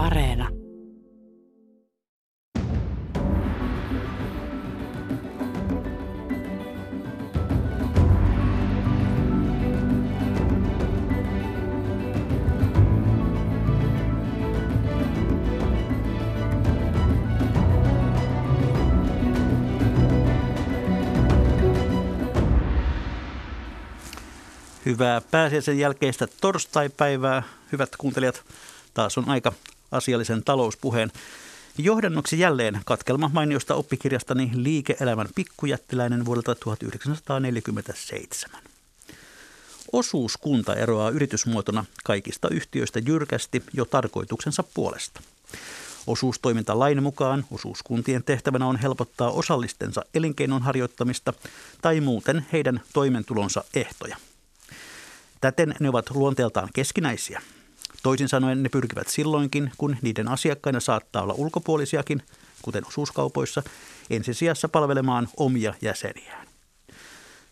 Areena. Hyvää pääsiäisen jälkeistä torstaipäivää, hyvät kuuntelijat. Taas on aika asiallisen talouspuheen johdannoksi jälleen katkelma mainiosta oppikirjastani Liike-elämän pikkujättiläinen vuodelta 1947. Osuuskunta eroaa yritysmuotona kaikista yhtiöistä jyrkästi jo tarkoituksensa puolesta. Osuustoiminta lain mukaan osuuskuntien tehtävänä on helpottaa osallistensa elinkeinon harjoittamista tai muuten heidän toimentulonsa ehtoja – Täten ne ovat luonteeltaan keskinäisiä. Toisin sanoen ne pyrkivät silloinkin, kun niiden asiakkaina saattaa olla ulkopuolisiakin, kuten osuuskaupoissa, ensisijassa palvelemaan omia jäseniään.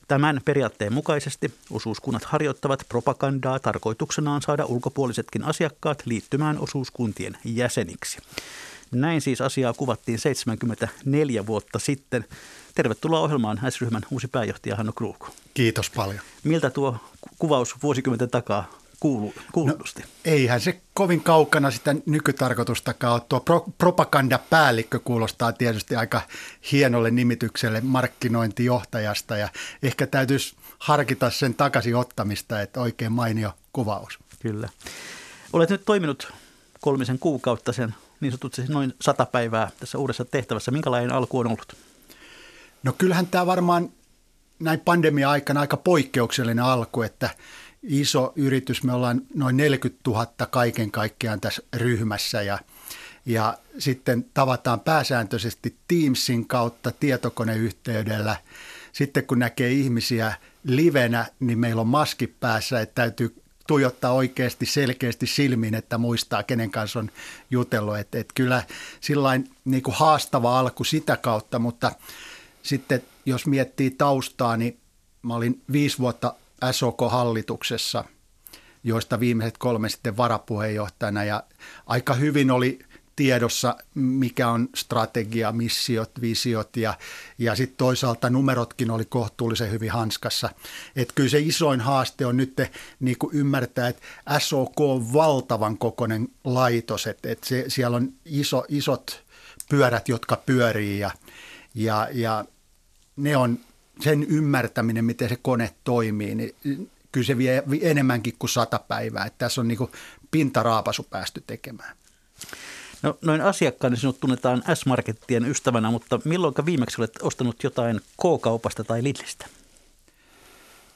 Tämän periaatteen mukaisesti osuuskunnat harjoittavat propagandaa tarkoituksenaan saada ulkopuolisetkin asiakkaat liittymään osuuskuntien jäseniksi. Näin siis asiaa kuvattiin 74 vuotta sitten. Tervetuloa ohjelmaan S-ryhmän uusi pääjohtaja Hanno Kruuk. Kiitos paljon. Miltä tuo kuvaus vuosikymmenten takaa kuulu, kuulosti? No, eihän se kovin kaukana sitä nykytarkoitustakaan ole. Tuo pro, propagandapäällikkö kuulostaa tietysti aika hienolle nimitykselle markkinointijohtajasta ja ehkä täytyisi harkita sen takaisin ottamista, että oikein mainio kuvaus. Kyllä. Olet nyt toiminut kolmisen kuukautta sen niin sanotusti noin sata päivää tässä uudessa tehtävässä. Minkälainen alku on ollut? No kyllähän tämä varmaan näin pandemia-aikana aika poikkeuksellinen alku, että iso yritys, me ollaan noin 40 000 kaiken kaikkiaan tässä ryhmässä ja, ja sitten tavataan pääsääntöisesti Teamsin kautta tietokoneyhteydellä. Sitten kun näkee ihmisiä livenä, niin meillä on maski päässä, että täytyy tuijottaa oikeasti selkeästi silmiin, että muistaa, kenen kanssa on jutellut. Että et kyllä sillain niin kuin haastava alku sitä kautta, mutta sitten jos miettii taustaa, niin mä olin viisi vuotta SOK-hallituksessa, joista viimeiset kolme sitten varapuheenjohtajana ja aika hyvin oli tiedossa, mikä on strategia, missiot, visiot ja, ja sitten toisaalta numerotkin oli kohtuullisen hyvin hanskassa. Että kyllä se isoin haaste on nyt niin ymmärtää, että SOK on valtavan kokoinen laitos, että, se, siellä on iso, isot pyörät, jotka pyörii ja, ja, ja ne on sen ymmärtäminen, miten se kone toimii, niin kyllä se vie enemmänkin kuin sata päivää. Että tässä on niin kuin pintaraapasu päästy tekemään. No noin asiakkaana sinut tunnetaan S-Markettien ystävänä, mutta milloin viimeksi olet ostanut jotain K-kaupasta tai Lidlistä?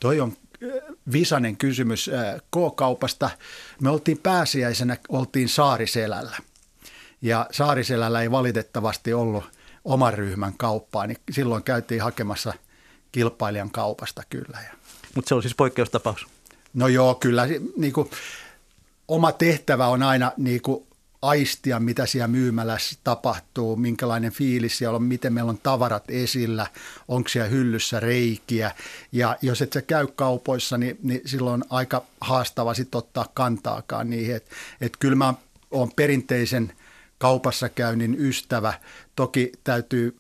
Toi on äh, visainen kysymys äh, K-kaupasta. Me oltiin pääsiäisenä, oltiin Saariselällä. Ja Saariselällä ei valitettavasti ollut oman ryhmän kauppaa, niin silloin käytiin hakemassa kilpailijan kaupasta kyllä. Mutta se on siis poikkeustapaus? No joo, kyllä. Niin kuin, oma tehtävä on aina niin kuin, aistia, mitä siellä myymälässä tapahtuu, minkälainen fiilis siellä on, miten meillä on tavarat esillä, onko siellä hyllyssä reikiä. Ja jos et sä käy kaupoissa, niin, niin silloin on aika haastava sitten ottaa kantaakaan niihin. Että et kyllä mä oon perinteisen kaupassa käynnin ystävä. Toki täytyy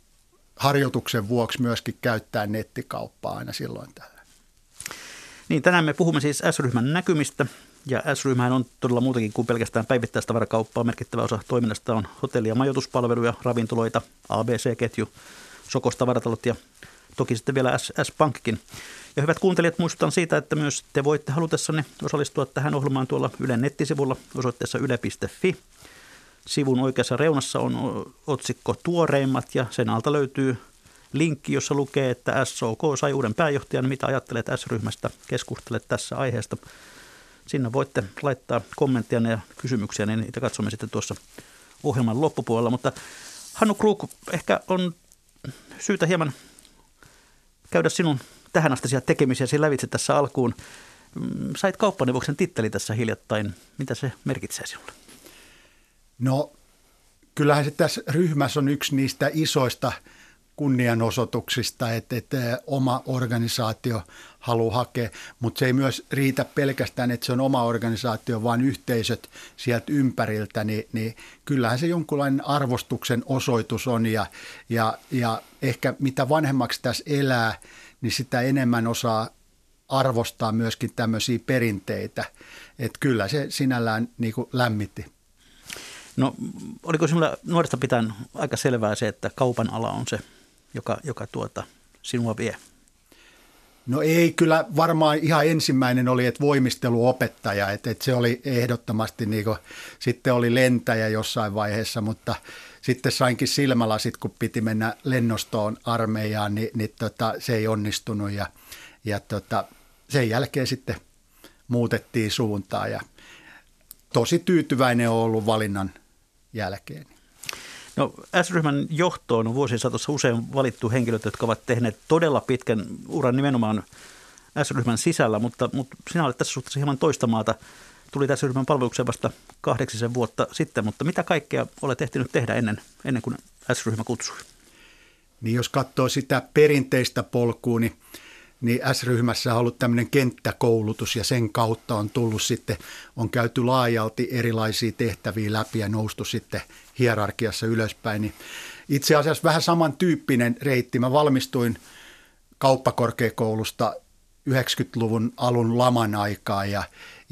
harjoituksen vuoksi myöskin käyttää nettikauppaa aina silloin tällä. Niin, tänään me puhumme siis S-ryhmän näkymistä ja S-ryhmähän on todella muutakin kuin pelkästään päivittäistavarakauppaa. Merkittävä osa toiminnasta on hotelli- ja majoituspalveluja, ravintoloita, ABC-ketju, Sokostavaраtalot ja toki sitten vielä S-Pankkin. Ja hyvät kuuntelijat, muistutan siitä, että myös te voitte halutessanne osallistua tähän ohjelmaan tuolla Ylen nettisivulla osoitteessa yle.fi. Sivun oikeassa reunassa on otsikko Tuoreimmat ja sen alta löytyy linkki, jossa lukee, että SOK sai uuden pääjohtajan. Mitä ajattelet S-ryhmästä? Keskustele tässä aiheesta. Sinne voitte laittaa kommentteja ja kysymyksiä, niin niitä katsomme sitten tuossa ohjelman loppupuolella. Mutta Hannu Kruk, ehkä on syytä hieman käydä sinun tähän asti tekemisiäsi lävitse tässä alkuun. Mm, sait kauppaneuvoksen titteli tässä hiljattain. Mitä se merkitsee sinulle? No kyllähän se tässä ryhmässä on yksi niistä isoista kunnianosoituksista, että, että oma organisaatio haluaa hakea, mutta se ei myös riitä pelkästään, että se on oma organisaatio, vaan yhteisöt sieltä ympäriltä, niin, niin kyllähän se jonkunlainen arvostuksen osoitus on ja, ja, ja ehkä mitä vanhemmaksi tässä elää, niin sitä enemmän osaa arvostaa myöskin tämmöisiä perinteitä. Että kyllä se sinällään niin kuin lämmitti. No oliko sinulla nuoresta pitäen aika selvää se, että kaupan ala on se, joka, joka tuota, sinua vie? No ei, kyllä varmaan ihan ensimmäinen oli, että voimisteluopettaja, että, että se oli ehdottomasti, niin kuin, sitten oli lentäjä jossain vaiheessa, mutta sitten sainkin silmälasit, kun piti mennä lennostoon armeijaan, niin, niin tota, se ei onnistunut ja, ja tota, sen jälkeen sitten muutettiin suuntaa ja tosi tyytyväinen on ollut valinnan jälkeen. No, S-ryhmän johtoon on vuosien saatossa usein valittu henkilöt, jotka ovat tehneet todella pitkän uran nimenomaan S-ryhmän sisällä, mutta, mutta sinä olet tässä suhteessa hieman toista maata. Tuli tässä ryhmän palvelukseen vasta kahdeksisen vuotta sitten, mutta mitä kaikkea olet ehtinyt tehdä ennen, ennen kuin S-ryhmä kutsui? Niin jos katsoo sitä perinteistä polkua, niin niin S-ryhmässä on ollut tämmöinen kenttäkoulutus ja sen kautta on tullut sitten, on käyty laajalti erilaisia tehtäviä läpi ja noustu sitten hierarkiassa ylöspäin. Niin itse asiassa vähän samantyyppinen reitti. Mä valmistuin kauppakorkeakoulusta 90-luvun alun laman aikaa ja,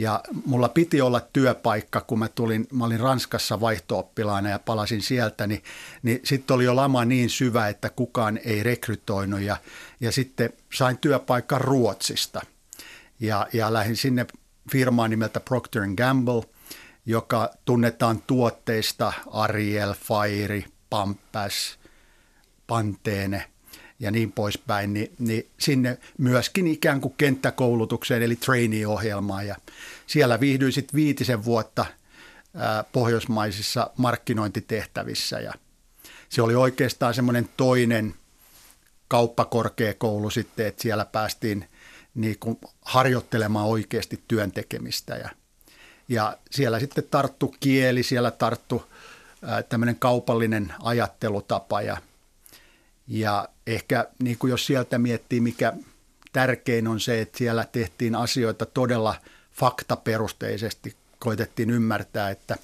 ja mulla piti olla työpaikka, kun mä tulin, mä olin Ranskassa vaihtooppilaana ja palasin sieltä, niin, niin sitten oli jo lama niin syvä, että kukaan ei rekrytoinut. Ja, ja sitten sain työpaikan Ruotsista. Ja, ja lähdin sinne firmaan nimeltä Procter Gamble, joka tunnetaan tuotteista Ariel, Fire, Pampas, Pantene – ja niin poispäin, niin, niin sinne myöskin ikään kuin kenttäkoulutukseen eli trainee-ohjelmaan. Ja siellä viihdyin sitten viitisen vuotta pohjoismaisissa markkinointitehtävissä ja se oli oikeastaan semmoinen toinen kauppakorkeakoulu sitten, että siellä päästiin niin kuin harjoittelemaan oikeasti työntekemistä ja, ja siellä sitten tarttu kieli, siellä tarttu tämmöinen kaupallinen ajattelutapa ja – ja ehkä niin kuin jos sieltä miettii, mikä tärkein on se, että siellä tehtiin asioita todella faktaperusteisesti. Koitettiin ymmärtää, että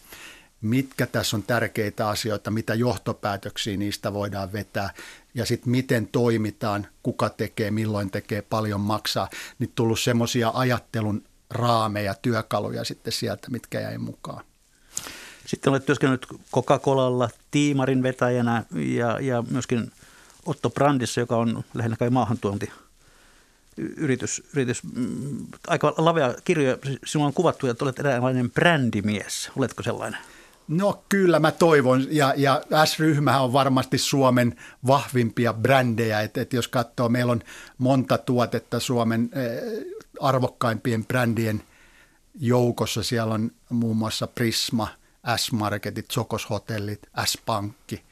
mitkä tässä on tärkeitä asioita, mitä johtopäätöksiä niistä voidaan vetää ja sitten miten toimitaan, kuka tekee, milloin tekee, paljon maksaa. Nyt tullut semmoisia ajattelun raameja, työkaluja sitten sieltä, mitkä jäi mukaan. Sitten olet työskennellyt Coca-Colalla tiimarin vetäjänä ja, ja myöskin – Otto Brandissa, joka on lähinnä kai maahantuonti yritys, yritys mm, aika lavea kirjoja. Sinulla on kuvattu, että olet eräänlainen brändimies. Oletko sellainen? No kyllä mä toivon, ja, ja S-ryhmä on varmasti Suomen vahvimpia brändejä, että et jos katsoo, meillä on monta tuotetta Suomen eh, arvokkaimpien brändien joukossa, siellä on muun muassa Prisma, S-Marketit, Sokos-hotellit, S-Pankki,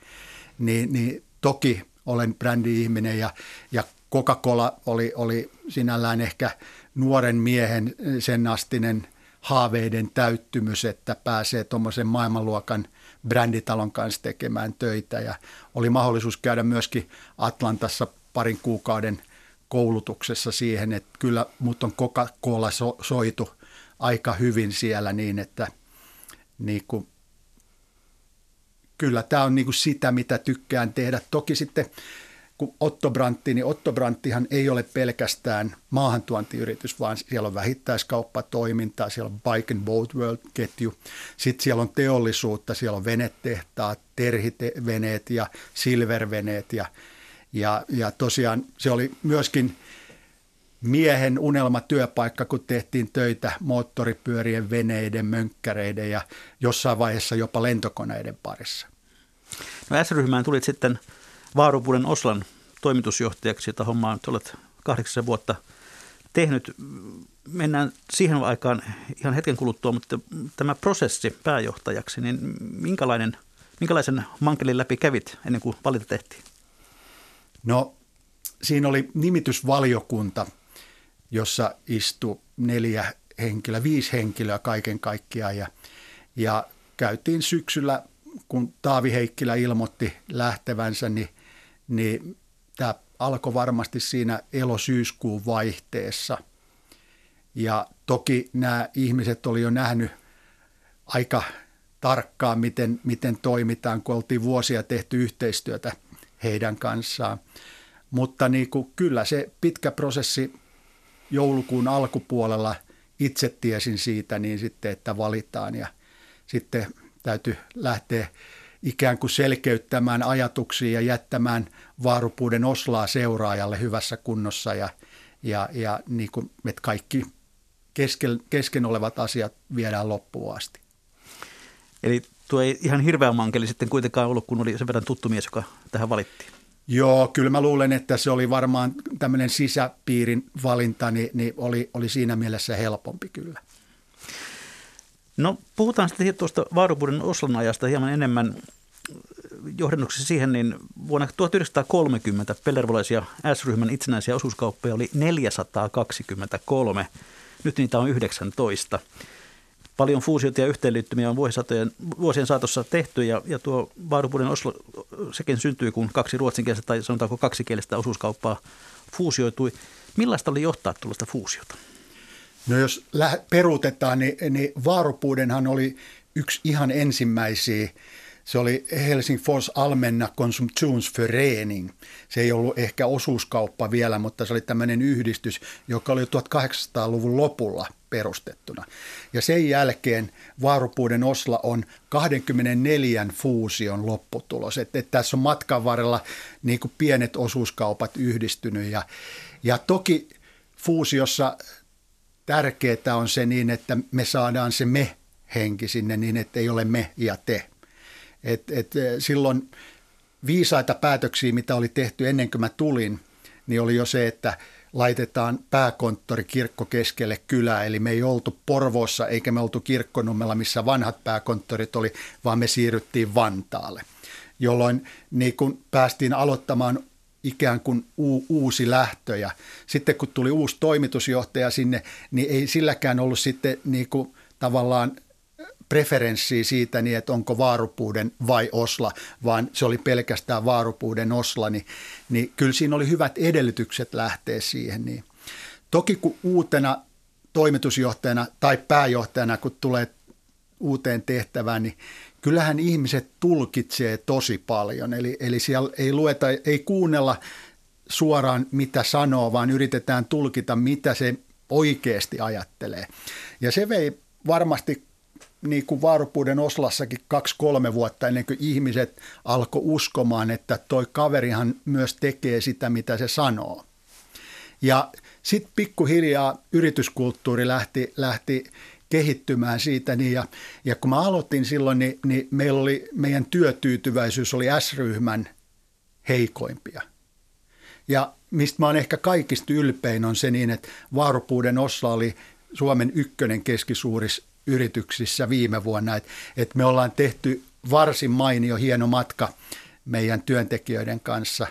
niin, niin toki olen brändi-ihminen ja, ja Coca-Cola oli, oli sinällään ehkä nuoren miehen sen astinen haaveiden täyttymys, että pääsee tuommoisen maailmanluokan bränditalon kanssa tekemään töitä. Ja oli mahdollisuus käydä myöskin Atlantassa parin kuukauden koulutuksessa siihen, että kyllä mut on Coca-Cola so, soitu aika hyvin siellä niin, että niin kuin kyllä tämä on niin kuin sitä, mitä tykkään tehdä. Toki sitten kun Otto Brantti, niin Otto Branttihan ei ole pelkästään maahantuontiyritys, vaan siellä on vähittäiskauppatoimintaa, siellä on Bike and Boat World-ketju, sitten siellä on teollisuutta, siellä on venetehtaat, terhiveneet ja silverveneet ja, ja, ja tosiaan se oli myöskin miehen unelmatyöpaikka, kun tehtiin töitä moottoripyörien, veneiden, mönkkäreiden ja jossain vaiheessa jopa lentokoneiden parissa. No S-ryhmään tulit sitten Vaarupuuden Oslan toimitusjohtajaksi, jota hommaa nyt olet kahdeksan vuotta tehnyt. Mennään siihen aikaan ihan hetken kuluttua, mutta tämä prosessi pääjohtajaksi, niin minkälainen, minkälaisen mankelin läpi kävit ennen kuin valinta tehtiin? No siinä oli nimitysvaliokunta, jossa istui neljä henkilöä, viisi henkilöä kaiken kaikkiaan ja, ja käytiin syksyllä, kun Taavi Heikkilä ilmoitti lähtevänsä, niin, niin tämä alkoi varmasti siinä elosyyskuun vaihteessa. Ja toki nämä ihmiset oli jo nähnyt aika tarkkaan, miten, miten toimitaan, kun oltiin vuosia tehty yhteistyötä heidän kanssaan. Mutta niin kuin, kyllä se pitkä prosessi joulukuun alkupuolella itse tiesin siitä niin sitten, että valitaan ja sitten täytyy lähteä ikään kuin selkeyttämään ajatuksia ja jättämään vaarupuuden oslaa seuraajalle hyvässä kunnossa ja, ja, ja niin kuin, että kaikki kesken, kesken olevat asiat viedään loppuun asti. Eli tuo ei ihan hirveä mankeli sitten kuitenkaan ollut, kun oli sen verran tuttu mies, joka tähän valittiin. Joo, kyllä mä luulen, että se oli varmaan tämmöinen sisäpiirin valinta, niin, niin oli, oli siinä mielessä helpompi kyllä. No puhutaan sitten tuosta Vaarupuuden Oslon ajasta hieman enemmän johdannuksessa siihen, niin vuonna 1930 pellervolaisia S-ryhmän itsenäisiä osuuskauppoja oli 423. Nyt niitä on 19. Paljon fuusioita ja yhteenliittymiä on vuosien, vuosien saatossa tehty ja, ja tuo Vaarupuuden Oslo sekin syntyi, kun kaksi ruotsinkielistä tai sanotaanko kaksikielistä osuuskauppaa fuusioitui. Millaista oli johtaa tuollaista fuusiota? No jos peruutetaan, niin, niin Vaarupuudenhan oli yksi ihan ensimmäisiä se oli Helsingfors Almenna Konsumtionsförening. Se ei ollut ehkä osuuskauppa vielä, mutta se oli tämmöinen yhdistys, joka oli 1800-luvun lopulla perustettuna. Ja sen jälkeen Vaarupuuden Osla on 24 fuusion lopputulos. Että et tässä on matkan varrella niin kuin pienet osuuskaupat yhdistynyt. Ja, ja toki fuusiossa tärkeää on se niin, että me saadaan se me-henki sinne niin, että ei ole me ja te. Et, et silloin viisaita päätöksiä, mitä oli tehty ennen kuin mä tulin, niin oli jo se, että laitetaan pääkonttori kirkko keskelle kylää. Eli me ei oltu Porvoossa eikä me oltu kirkkonummella, missä vanhat pääkonttorit oli, vaan me siirryttiin Vantaalle, jolloin niin kun päästiin aloittamaan ikään kuin u- uusi lähtö. Ja sitten kun tuli uusi toimitusjohtaja sinne, niin ei silläkään ollut sitten niin kuin tavallaan preferenssiä siitä, niin että onko vaarupuuden vai osla, vaan se oli pelkästään vaarupuuden osla, niin, niin kyllä siinä oli hyvät edellytykset lähteä siihen. Niin. Toki kun uutena toimitusjohtajana tai pääjohtajana, kun tulee uuteen tehtävään, niin kyllähän ihmiset tulkitsee tosi paljon. Eli, eli siellä ei lueta, ei kuunnella suoraan mitä sanoo, vaan yritetään tulkita, mitä se oikeasti ajattelee. Ja se vei varmasti niin kuin Vaarupuuden Oslassakin kaksi-kolme vuotta ennen kuin ihmiset alkoi uskomaan, että toi kaverihan myös tekee sitä, mitä se sanoo. Ja sitten pikkuhiljaa yrityskulttuuri lähti, lähti kehittymään siitä. Niin ja, ja kun mä aloitin silloin, niin, niin meillä oli, meidän työtyytyväisyys oli S-ryhmän heikoimpia. Ja mistä mä oon ehkä kaikista ylpein on se niin, että Vaarupuuden Osla oli Suomen ykkönen keskisuuris yrityksissä viime vuonna. Et, et me ollaan tehty varsin mainio hieno matka meidän työntekijöiden kanssa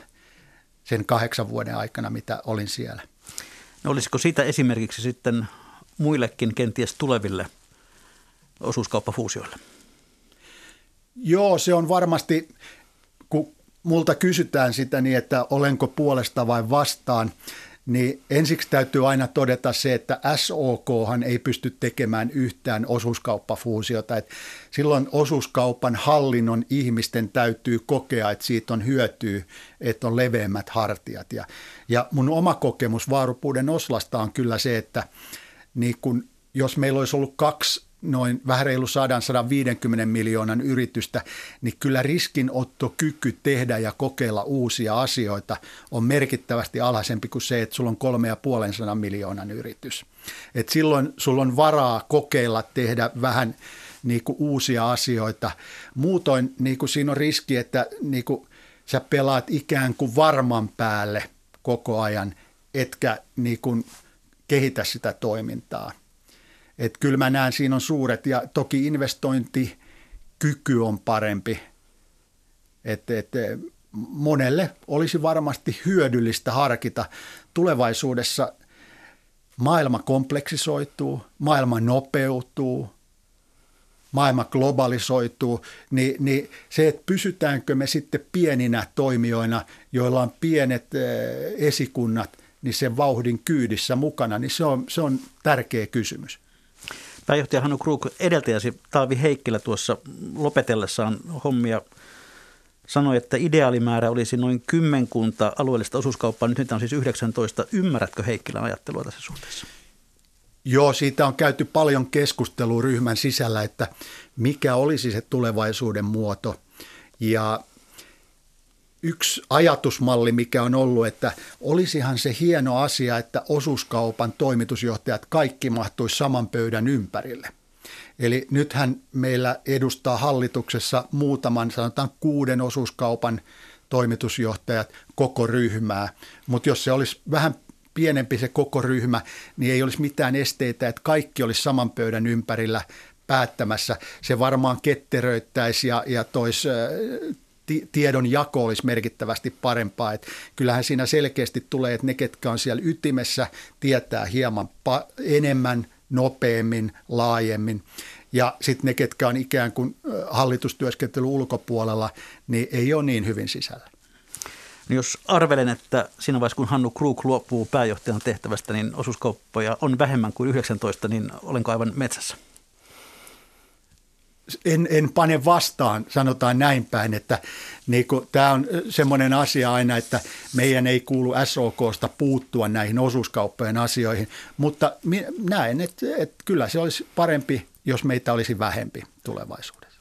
sen kahdeksan vuoden aikana, mitä olin siellä. No olisiko siitä esimerkiksi sitten muillekin kenties tuleville osuuskauppafuusioille? Joo, se on varmasti, kun multa kysytään sitä niin, että olenko puolesta vai vastaan, niin ensiksi täytyy aina todeta se, että SOKhan ei pysty tekemään yhtään osuuskauppafuusiota. Et silloin osuuskaupan hallinnon ihmisten täytyy kokea, että siitä on hyötyä, että on leveämmät hartiat. Ja, ja mun oma kokemus vaarupuuden Oslasta on kyllä se, että niin kun, jos meillä olisi ollut kaksi noin vähän reilu 100-150 miljoonan yritystä, niin kyllä riskinottokyky tehdä ja kokeilla uusia asioita on merkittävästi alhaisempi kuin se, että sulla on kolme ja puolen sadan miljoonan yritys. Et silloin sulla on varaa kokeilla tehdä vähän niin kuin uusia asioita. Muutoin niin kuin siinä on riski, että niin kuin sä pelaat ikään kuin varman päälle koko ajan, etkä niin kuin kehitä sitä toimintaa. Että kyllä mä näen, siinä on suuret ja toki investointikyky on parempi. Että et, monelle olisi varmasti hyödyllistä harkita tulevaisuudessa maailma kompleksisoituu, maailma nopeutuu maailma globalisoituu, niin, niin se, että pysytäänkö me sitten pieninä toimijoina, joilla on pienet esikunnat, niin sen vauhdin kyydissä mukana, niin se on, se on tärkeä kysymys. Pääjohtaja Hannu Krug edeltäjäsi Taavi Heikkilä tuossa lopetellessaan hommia sanoi, että ideaalimäärä olisi noin kymmenkunta alueellista osuuskauppaa, nyt niitä on siis 19. Ymmärrätkö Heikkilän ajattelua tässä suhteessa? Joo, siitä on käyty paljon keskustelua ryhmän sisällä, että mikä olisi se tulevaisuuden muoto. Ja yksi ajatusmalli, mikä on ollut, että olisihan se hieno asia, että osuuskaupan toimitusjohtajat kaikki mahtuisi saman pöydän ympärille. Eli nythän meillä edustaa hallituksessa muutaman, sanotaan kuuden osuuskaupan toimitusjohtajat koko ryhmää, mutta jos se olisi vähän pienempi se koko ryhmä, niin ei olisi mitään esteitä, että kaikki olisi saman pöydän ympärillä päättämässä. Se varmaan ketteröittäisi ja, ja toisi tiedon jako olisi merkittävästi parempaa. Et kyllähän siinä selkeästi tulee, että ne, ketkä on siellä ytimessä, tietää hieman pa- enemmän, nopeammin, laajemmin. Ja sitten ne, ketkä on ikään kuin hallitustyöskentely ulkopuolella, niin ei ole niin hyvin sisällä. No jos arvelen, että siinä vaiheessa kun Hannu Krug luopuu pääjohtajan tehtävästä, niin osuuskauppoja on vähemmän kuin 19, niin olenko aivan metsässä? En, en pane vastaan, sanotaan näin päin, että niin tämä on semmoinen asia aina, että meidän ei kuulu SOKsta puuttua näihin osuuskauppojen asioihin, mutta näen, että, että kyllä se olisi parempi, jos meitä olisi vähempi tulevaisuudessa.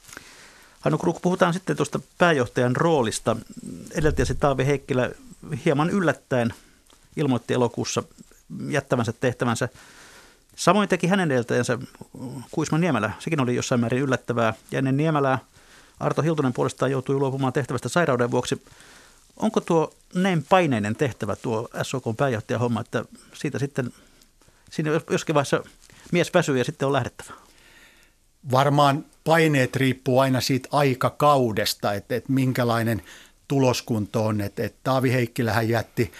Hannu Kruk, puhutaan sitten tuosta pääjohtajan roolista. Edeltäjäsi Taavi Heikkilä hieman yllättäen ilmoitti elokuussa jättävänsä tehtävänsä Samoin teki hänen edeltäjänsä Kuisman Niemelä. Sekin oli jossain määrin yllättävää. Ja ennen Niemelää Arto Hiltunen puolestaan joutui luopumaan tehtävästä sairauden vuoksi. Onko tuo näin paineinen tehtävä tuo SOK pääjohtaja homma, että siitä sitten, siinä joskin vaiheessa mies väsyy ja sitten on lähdettävä? Varmaan paineet riippuu aina siitä aikakaudesta, että, että minkälainen tuloskunto on. Että, että Taavi Heikkilähän jätti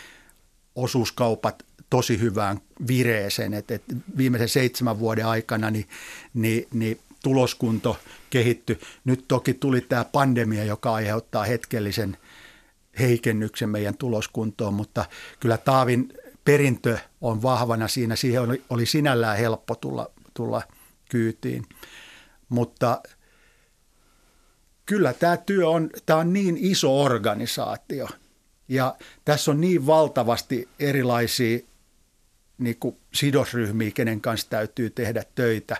osuuskaupat tosi hyvään vireeseen, että, että viimeisen seitsemän vuoden aikana niin, niin, niin tuloskunto kehittyi. Nyt toki tuli tämä pandemia, joka aiheuttaa hetkellisen heikennyksen meidän tuloskuntoon, mutta kyllä Taavin perintö on vahvana siinä. Siihen oli, oli sinällään helppo tulla, tulla kyytiin. Mutta kyllä tämä työ on, tämä on niin iso organisaatio ja tässä on niin valtavasti erilaisia niin kuin sidosryhmiä, kenen kanssa täytyy tehdä töitä.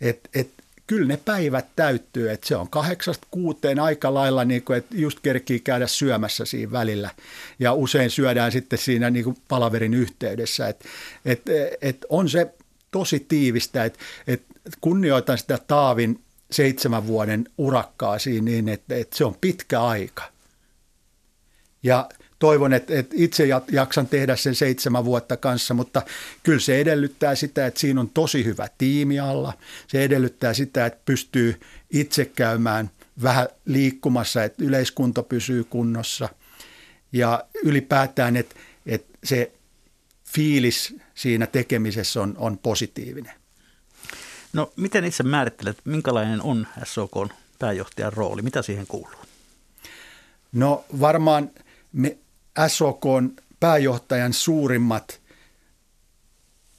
Et, et, kyllä ne päivät täyttyy, että se on kahdeksasta kuuteen aika lailla, niin kuin, että just kerkii käydä syömässä siinä välillä. Ja usein syödään sitten siinä niin kuin palaverin yhteydessä. Et, et, et on se tosi tiivistä, että et kunnioitan sitä Taavin seitsemän vuoden urakkaa siinä niin, että, että se on pitkä aika. Ja toivon, että, että itse jaksan tehdä sen seitsemän vuotta kanssa, mutta kyllä se edellyttää sitä, että siinä on tosi hyvä tiimi alla. Se edellyttää sitä, että pystyy itse käymään vähän liikkumassa, että yleiskunto pysyy kunnossa ja ylipäätään, että, että se fiilis siinä tekemisessä on, on positiivinen. No miten itse määrittelet, minkälainen on SOK pääjohtajan rooli? Mitä siihen kuuluu? No varmaan me SOK pääjohtajan suurimmat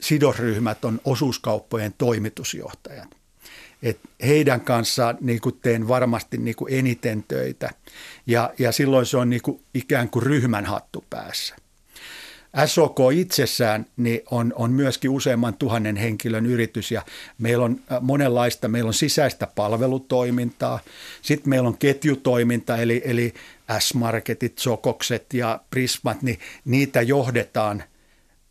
sidosryhmät on osuuskauppojen toimitusjohtajat. Et heidän kanssaan niin teen varmasti niin eniten töitä ja, ja silloin se on niin kuin ikään kuin ryhmän hattu päässä. SOK itsessään niin on, on myöskin useamman tuhannen henkilön yritys ja meillä on äh, monenlaista, meillä on sisäistä palvelutoimintaa, sitten meillä on ketjutoiminta eli, eli S-Marketit, Sokokset ja Prismat, niin niitä johdetaan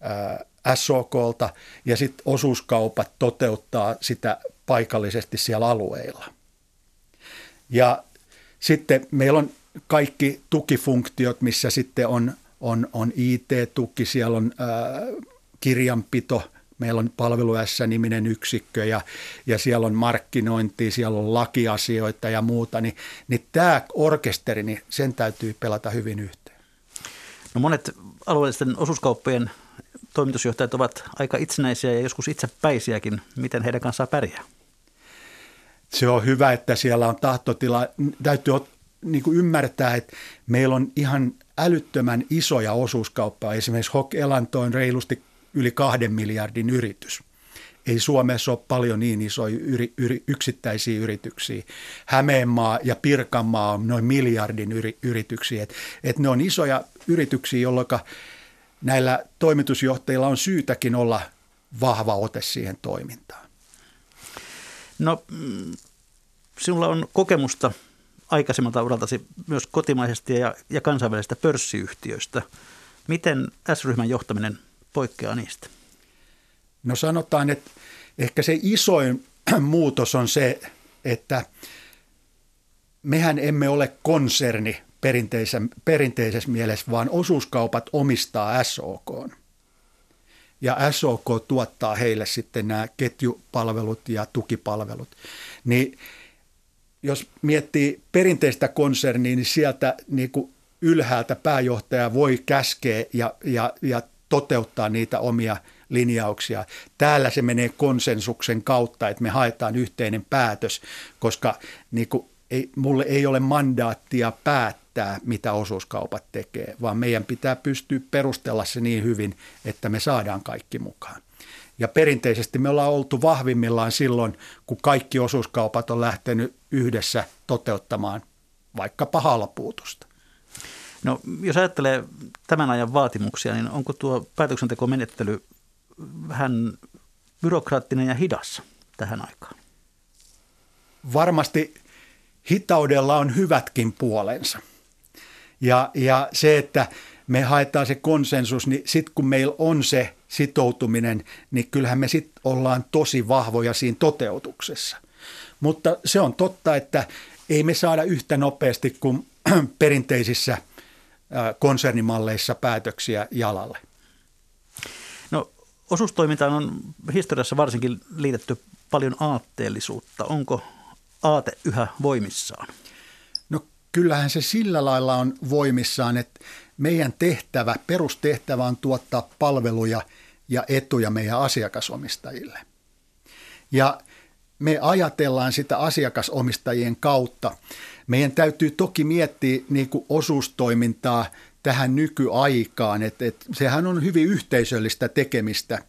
ää, SOKlta ja sitten osuuskaupat toteuttaa sitä paikallisesti siellä alueilla. Ja sitten meillä on kaikki tukifunktiot, missä sitten on, on, on IT-tuki, siellä on ää, kirjanpito – meillä on palvelu S-niminen yksikkö ja, ja siellä on markkinointi, siellä on lakiasioita ja muuta, niin, niin tämä orkesteri, niin sen täytyy pelata hyvin yhteen. No monet alueellisten osuuskauppojen toimitusjohtajat ovat aika itsenäisiä ja joskus itsepäisiäkin. Miten heidän kanssaan pärjää? Se on hyvä, että siellä on tahtotila. Täytyy niin kuin ymmärtää, että meillä on ihan älyttömän isoja osuuskauppaa. Esimerkiksi Hok Elanto on reilusti yli kahden miljardin yritys. Ei Suomessa ole paljon niin isoja yri, yri, yksittäisiä yrityksiä. Hämeenmaa ja Pirkanmaa on noin miljardin yri, yrityksiä. Et, et ne on isoja yrityksiä, jolloin näillä toimitusjohtajilla on syytäkin olla vahva ote siihen toimintaan. No, sinulla on kokemusta aikaisemmalta uraltasi myös kotimaisesta ja, ja kansainvälisestä pörssiyhtiöistä. Miten S-ryhmän johtaminen poikkeaa niistä? No sanotaan, että ehkä se isoin muutos on se, että mehän emme ole konserni perinteisessä, perinteisessä mielessä, vaan osuuskaupat omistaa SOK. Ja SOK tuottaa heille sitten nämä ketjupalvelut ja tukipalvelut. Niin jos miettii perinteistä konsernia, niin sieltä niin kuin ylhäältä pääjohtaja voi käskeä ja, ja, ja toteuttaa niitä omia linjauksia. Täällä se menee konsensuksen kautta, että me haetaan yhteinen päätös, koska niin kuin, ei, mulle ei ole mandaattia päättää, mitä osuuskaupat tekee, vaan meidän pitää pystyä perustella se niin hyvin, että me saadaan kaikki mukaan. Ja perinteisesti me ollaan oltu vahvimmillaan silloin, kun kaikki osuuskaupat on lähtenyt yhdessä toteuttamaan vaikkapa halpuutusta. No, jos ajattelee tämän ajan vaatimuksia, niin onko tuo päätöksentekomenettely vähän byrokraattinen ja hidas tähän aikaan? Varmasti hitaudella on hyvätkin puolensa. Ja, ja se, että me haetaan se konsensus, niin sitten kun meillä on se sitoutuminen, niin kyllähän me sitten ollaan tosi vahvoja siinä toteutuksessa. Mutta se on totta, että ei me saada yhtä nopeasti kuin perinteisissä konsernimalleissa päätöksiä jalalle. No osuustoimintaan on historiassa varsinkin liitetty paljon aatteellisuutta. Onko aate yhä voimissaan? No kyllähän se sillä lailla on voimissaan, että meidän tehtävä, perustehtävä on tuottaa palveluja ja etuja meidän asiakasomistajille. Ja me ajatellaan sitä asiakasomistajien kautta. Meidän täytyy toki miettiä niin kuin osuustoimintaa tähän nykyaikaan, että, että sehän on hyvin yhteisöllistä tekemistä –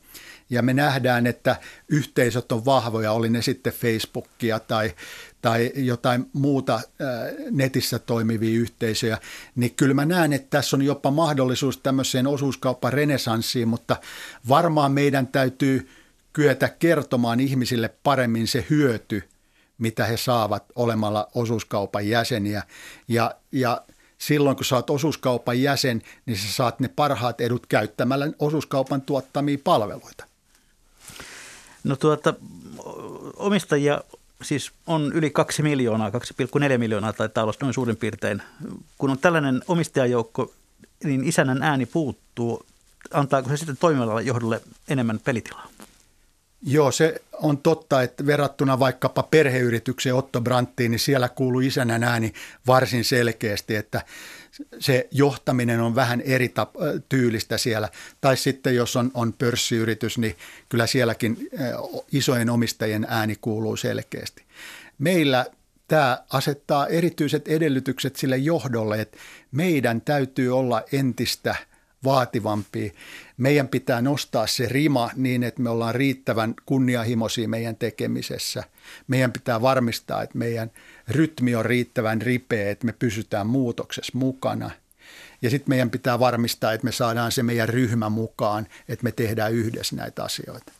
ja me nähdään, että yhteisöt on vahvoja, oli ne sitten Facebookia tai, tai jotain muuta äh, netissä toimivia yhteisöjä, niin kyllä mä näen, että tässä on jopa mahdollisuus tämmöiseen osuuskauppa renesanssiin, mutta varmaan meidän täytyy kyetä kertomaan ihmisille paremmin se hyöty, mitä he saavat olemalla osuuskaupan jäseniä. Ja, ja silloin, kun saat osuuskaupan jäsen, niin sä saat ne parhaat edut käyttämällä osuuskaupan tuottamia palveluita. No tuota, omistajia siis on yli 2 miljoonaa, 2,4 miljoonaa taitaa olla noin suurin piirtein. Kun on tällainen omistajajoukko, niin isännän ääni puuttuu. Antaako se sitten toimivalle johdolle enemmän pelitilaa? Joo, se on totta, että verrattuna vaikkapa perheyritykseen Otto Brandtiin, niin siellä kuuluu isännän ääni varsin selkeästi, että se johtaminen on vähän eri tap- tyylistä siellä. Tai sitten jos on, on pörssiyritys, niin kyllä sielläkin isojen omistajien ääni kuuluu selkeästi. Meillä tämä asettaa erityiset edellytykset sille johdolle, että meidän täytyy olla entistä vaativampia. Meidän pitää nostaa se rima niin, että me ollaan riittävän kunnianhimoisia meidän tekemisessä. Meidän pitää varmistaa, että meidän – rytmi on riittävän ripeä, että me pysytään muutoksessa mukana. Ja sitten meidän pitää varmistaa, että me saadaan se meidän ryhmä mukaan, että me tehdään yhdessä näitä asioita.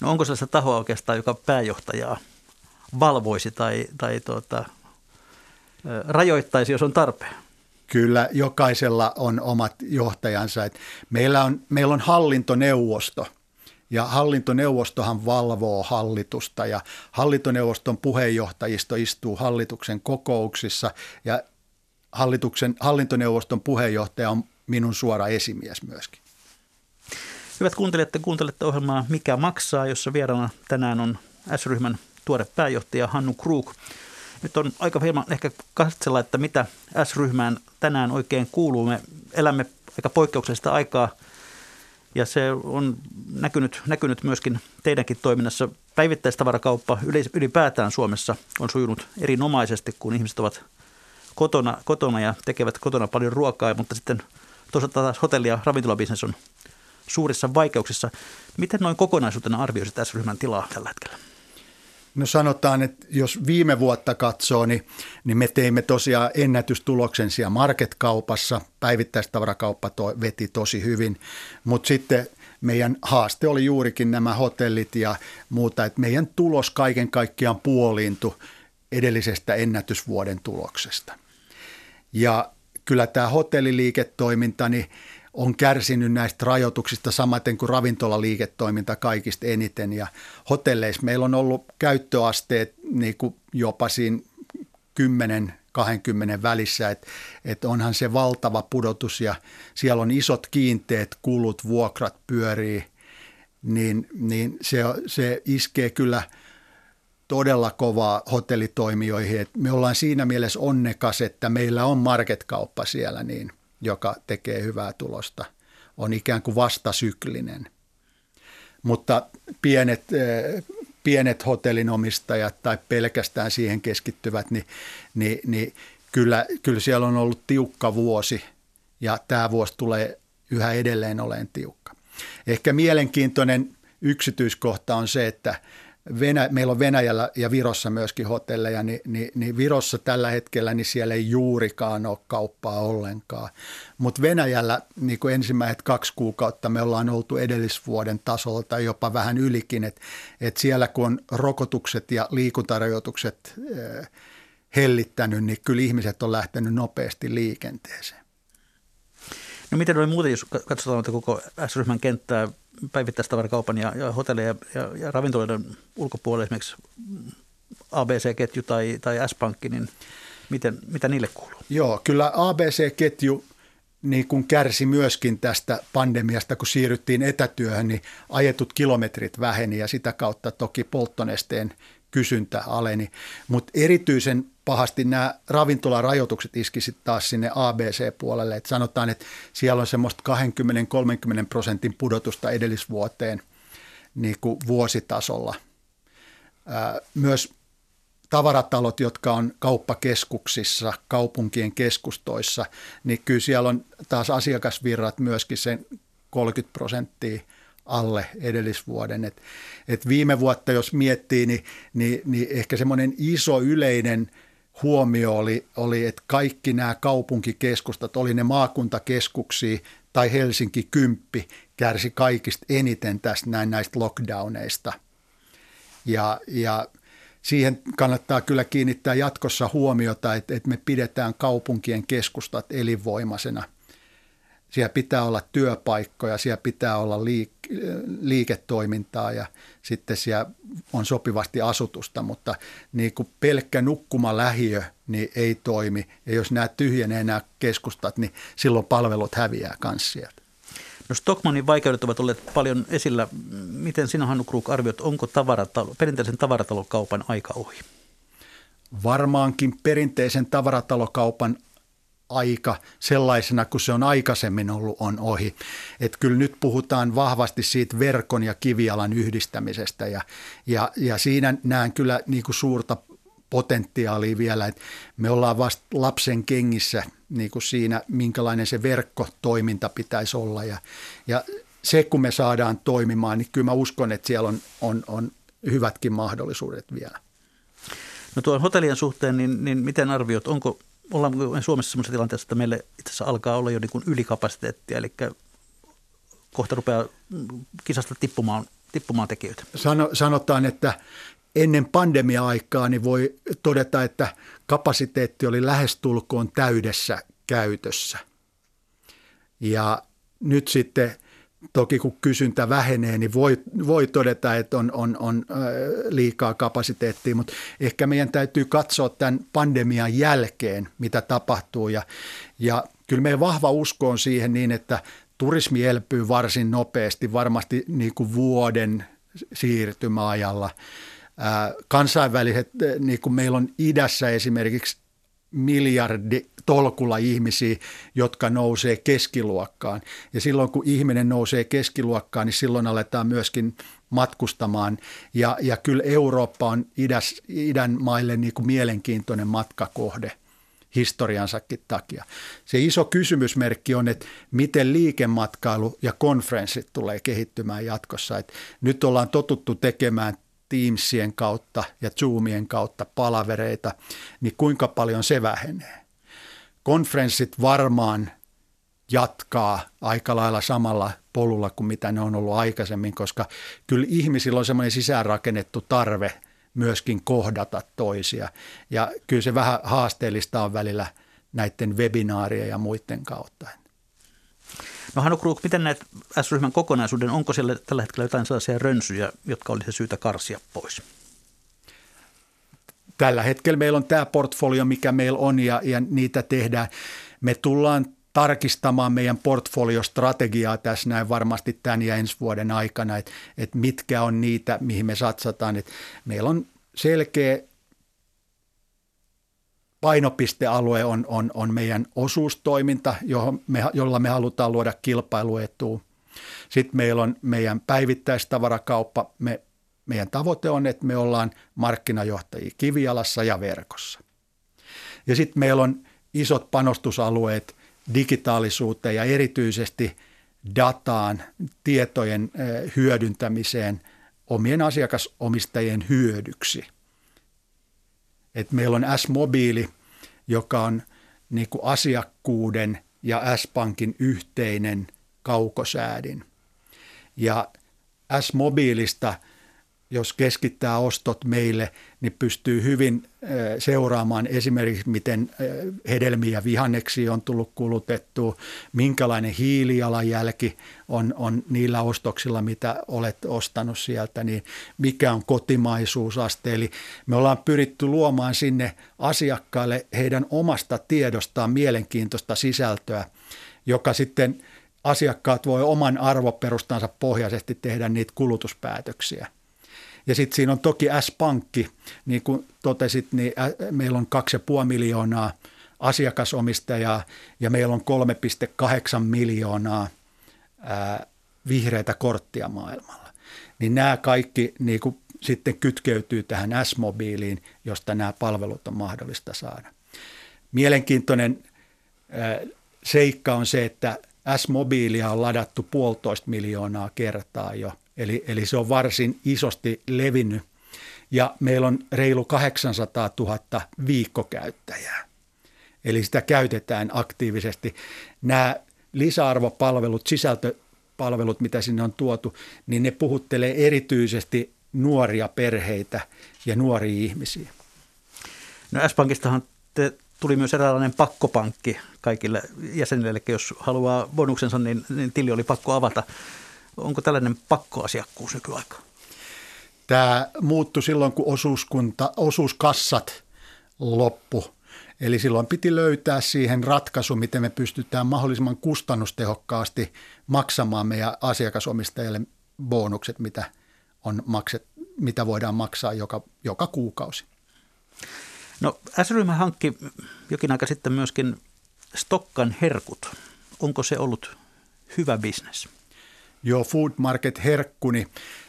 No onko sellaista tahoa oikeastaan, joka pääjohtajaa valvoisi tai, tai tuota, rajoittaisi, jos on tarpeen? Kyllä, jokaisella on omat johtajansa. meillä, on, meillä on hallintoneuvosto, ja hallintoneuvostohan valvoo hallitusta ja hallintoneuvoston puheenjohtajisto istuu hallituksen kokouksissa ja hallituksen, hallintoneuvoston puheenjohtaja on minun suora esimies myöskin. Hyvät kuuntelijat, te kuuntelette ohjelmaa Mikä maksaa, jossa vieraana tänään on S-ryhmän tuore pääjohtaja Hannu Krug. Nyt on aika hieman ehkä katsella, että mitä S-ryhmään tänään oikein kuuluu. Me elämme aika poikkeuksellista aikaa – ja se on näkynyt, näkynyt myöskin teidänkin toiminnassa Päivittäistavarakauppa ylipäätään Suomessa on sujunut erinomaisesti, kun ihmiset ovat kotona, kotona ja tekevät kotona paljon ruokaa, mutta sitten toisaalta taas hotelli- ja ravintolabisnes on suurissa vaikeuksissa. Miten noin kokonaisuutena arvioisit tässä ryhmän tilaa tällä hetkellä? No sanotaan, että jos viime vuotta katsoo, niin, niin me teimme tosiaan ennätystuloksen siellä marketkaupassa. Päivittäistavarakauppa to, veti tosi hyvin, mutta sitten meidän haaste oli juurikin nämä hotellit ja muuta, että meidän tulos kaiken kaikkiaan puoliintui edellisestä ennätysvuoden tuloksesta. Ja kyllä tämä hotelliliiketoiminta, niin on kärsinyt näistä rajoituksista samaten kuin ravintolaliiketoiminta kaikista eniten. Ja hotelleissa meillä on ollut käyttöasteet niin kuin jopa siinä 10 20 välissä, että et onhan se valtava pudotus ja siellä on isot kiinteät kulut, vuokrat pyörii, niin, niin se, se iskee kyllä todella kovaa hotellitoimijoihin. Et me ollaan siinä mielessä onnekas, että meillä on marketkauppa siellä niin – joka tekee hyvää tulosta, on ikään kuin vastasyklinen. Mutta pienet, eh, pienet hotellinomistajat tai pelkästään siihen keskittyvät, niin, niin, niin kyllä, kyllä siellä on ollut tiukka vuosi ja tämä vuosi tulee yhä edelleen olemaan tiukka. Ehkä mielenkiintoinen yksityiskohta on se, että Venä, meillä on Venäjällä ja Virossa myöskin hotelleja, niin, niin, niin Virossa tällä hetkellä niin siellä ei juurikaan ole kauppaa ollenkaan. Mutta Venäjällä niin kuin ensimmäiset kaksi kuukautta me ollaan oltu edellisvuoden tasolla tai jopa vähän ylikin, että et siellä kun on rokotukset ja liikuntarajoitukset äh, hellittänyt, niin kyllä ihmiset on lähtenyt nopeasti liikenteeseen. No miten oli muuten, jos katsotaan koko S-ryhmän kenttää päivittäistavarakaupan ja, ja hotelleja ja, ja ravintoloiden ulkopuolella esimerkiksi ABC-ketju tai, tai S-pankki, niin miten, mitä niille kuuluu? Joo, kyllä ABC-ketju niin kun kärsi myöskin tästä pandemiasta, kun siirryttiin etätyöhön, niin ajetut kilometrit väheni ja sitä kautta toki polttonesteen kysyntä aleni. Mutta erityisen pahasti nämä ravintolarajoitukset iskisivät taas sinne ABC-puolelle. Et sanotaan, että siellä on semmoista 20-30 prosentin pudotusta edellisvuoteen niin kuin vuositasolla. myös tavaratalot, jotka on kauppakeskuksissa, kaupunkien keskustoissa, niin kyllä siellä on taas asiakasvirrat myöskin sen 30 prosenttia – alle edellisvuoden. Et, et viime vuotta, jos miettii, niin, niin, niin ehkä semmoinen iso yleinen huomio oli, oli, että kaikki nämä kaupunkikeskustat, oli ne maakuntakeskuksia tai Helsinki Kymppi, kärsi kaikista eniten tästä näin näistä lockdowneista. Ja, ja siihen kannattaa kyllä kiinnittää jatkossa huomiota, että, että me pidetään kaupunkien keskustat elinvoimaisena – siellä pitää olla työpaikkoja, siellä pitää olla liik- liiketoimintaa ja sitten siellä on sopivasti asutusta, mutta niin kuin pelkkä nukkumalähiö niin ei toimi. Ja jos nämä tyhjenee nämä keskustat, niin silloin palvelut häviää myös sieltä. No Stockmannin vaikeudet ovat olleet paljon esillä. Miten sinä Hannu Kruk arvioit, onko tavaratalo, perinteisen tavarataloukaupan aika ohi? Varmaankin perinteisen tavaratalokaupan aika sellaisena kuin se on aikaisemmin ollut on ohi. Et kyllä nyt puhutaan vahvasti siitä verkon ja kivialan yhdistämisestä ja, ja, ja siinä näen kyllä niin kuin suurta potentiaalia vielä, että me ollaan vasta lapsen kengissä niin kuin siinä, minkälainen se verkkotoiminta pitäisi olla ja, ja se kun me saadaan toimimaan, niin kyllä mä uskon, että siellä on, on, on hyvätkin mahdollisuudet vielä. No tuon hotellien suhteen, niin, niin miten arviot, onko ollaan Suomessa sellaisessa tilanteessa, että meille itse asiassa alkaa olla jo niin kuin ylikapasiteettia, eli kohta rupeaa kisasta tippumaan, tippumaan tekijöitä. Sano, sanotaan, että ennen pandemia-aikaa niin voi todeta, että kapasiteetti oli lähestulkoon täydessä käytössä. Ja nyt sitten Toki kun kysyntä vähenee, niin voi, voi todeta, että on, on, on liikaa kapasiteettia, mutta ehkä meidän täytyy katsoa tämän pandemian jälkeen, mitä tapahtuu. Ja, ja kyllä meidän vahva usko on siihen niin, että turismi elpyy varsin nopeasti, varmasti niin kuin vuoden siirtymäajalla. Kansainväliset, niin kuin meillä on idässä esimerkiksi miljardi tolkulla ihmisiä, jotka nousee keskiluokkaan. Ja silloin kun ihminen nousee keskiluokkaan, niin silloin aletaan myöskin matkustamaan. Ja, ja kyllä Eurooppa on idäs, idän maille niin kuin mielenkiintoinen matkakohde historiansakin takia. Se iso kysymysmerkki on, että miten liikematkailu ja konferenssit tulee kehittymään jatkossa. Et nyt ollaan totuttu tekemään Teamsien kautta ja Zoomien kautta palavereita, niin kuinka paljon se vähenee? Konferenssit varmaan jatkaa aika lailla samalla polulla kuin mitä ne on ollut aikaisemmin, koska kyllä ihmisillä on semmoinen sisäänrakennettu tarve myöskin kohdata toisia. Ja kyllä se vähän haasteellista on välillä näiden webinaarien ja muiden kautta. No Hannu Kruk, miten näet S-ryhmän kokonaisuuden? Onko siellä tällä hetkellä jotain sellaisia rönsyjä, jotka olisi syytä karsia pois? Tällä hetkellä meillä on tämä portfolio, mikä meillä on ja, ja niitä tehdään. Me tullaan tarkistamaan meidän portfoliostrategiaa tässä näin varmasti tämän ja ensi vuoden aikana, että, että mitkä on niitä, mihin me satsataan. Että meillä on selkeä painopistealue on, on, on meidän osuustoiminta, johon me, jolla me halutaan luoda kilpailuetua. Sitten meillä on meidän päivittäistavarakauppa. Me, meidän tavoite on, että me ollaan markkinajohtajia kivialassa ja verkossa. Ja sitten meillä on isot panostusalueet digitaalisuuteen ja erityisesti dataan, tietojen hyödyntämiseen omien asiakasomistajien hyödyksi. Et meillä on S-mobiili, joka on niin kuin asiakkuuden ja S-pankin yhteinen kaukosäädin. Ja S-mobiilista – jos keskittää ostot meille, niin pystyy hyvin seuraamaan esimerkiksi, miten hedelmiä ja vihanneksia on tullut kulutettua, minkälainen hiilijalanjälki on, on niillä ostoksilla, mitä olet ostanut sieltä, niin mikä on kotimaisuusaste. Eli me ollaan pyritty luomaan sinne asiakkaille heidän omasta tiedostaan mielenkiintoista sisältöä, joka sitten asiakkaat voi oman arvoperustansa pohjaisesti tehdä niitä kulutuspäätöksiä. Ja sitten siinä on toki S-pankki, niin kuin totesit, niin meillä on 2,5 miljoonaa asiakasomistajaa ja meillä on 3,8 miljoonaa ää, vihreitä korttia maailmalla. Niin nämä kaikki niin kuin sitten kytkeytyy tähän S-mobiiliin, josta nämä palvelut on mahdollista saada. Mielenkiintoinen seikka on se, että S-mobiilia on ladattu puolitoista miljoonaa kertaa jo – Eli, eli se on varsin isosti levinnyt. Ja meillä on reilu 800 000 viikkokäyttäjää. Eli sitä käytetään aktiivisesti. Nämä lisäarvopalvelut, sisältöpalvelut, mitä sinne on tuotu, niin ne puhuttelee erityisesti nuoria perheitä ja nuoria ihmisiä. No S-Pankistahan te tuli myös eräänlainen pakkopankki kaikille jäsenille, jos haluaa bonuksensa, niin, niin tili oli pakko avata. Onko tällainen pakkoasiakkuus nykyaika? Tämä muuttui silloin, kun osuuskunta, osuuskassat loppu. Eli silloin piti löytää siihen ratkaisu, miten me pystytään mahdollisimman kustannustehokkaasti maksamaan meidän asiakasomistajille bonukset, mitä, on makset, mitä voidaan maksaa joka, joka kuukausi. No S-ryhmä hankki jokin aika sitten myöskin Stokkan herkut. Onko se ollut hyvä bisnes? Joo, Food Market Herkkuni,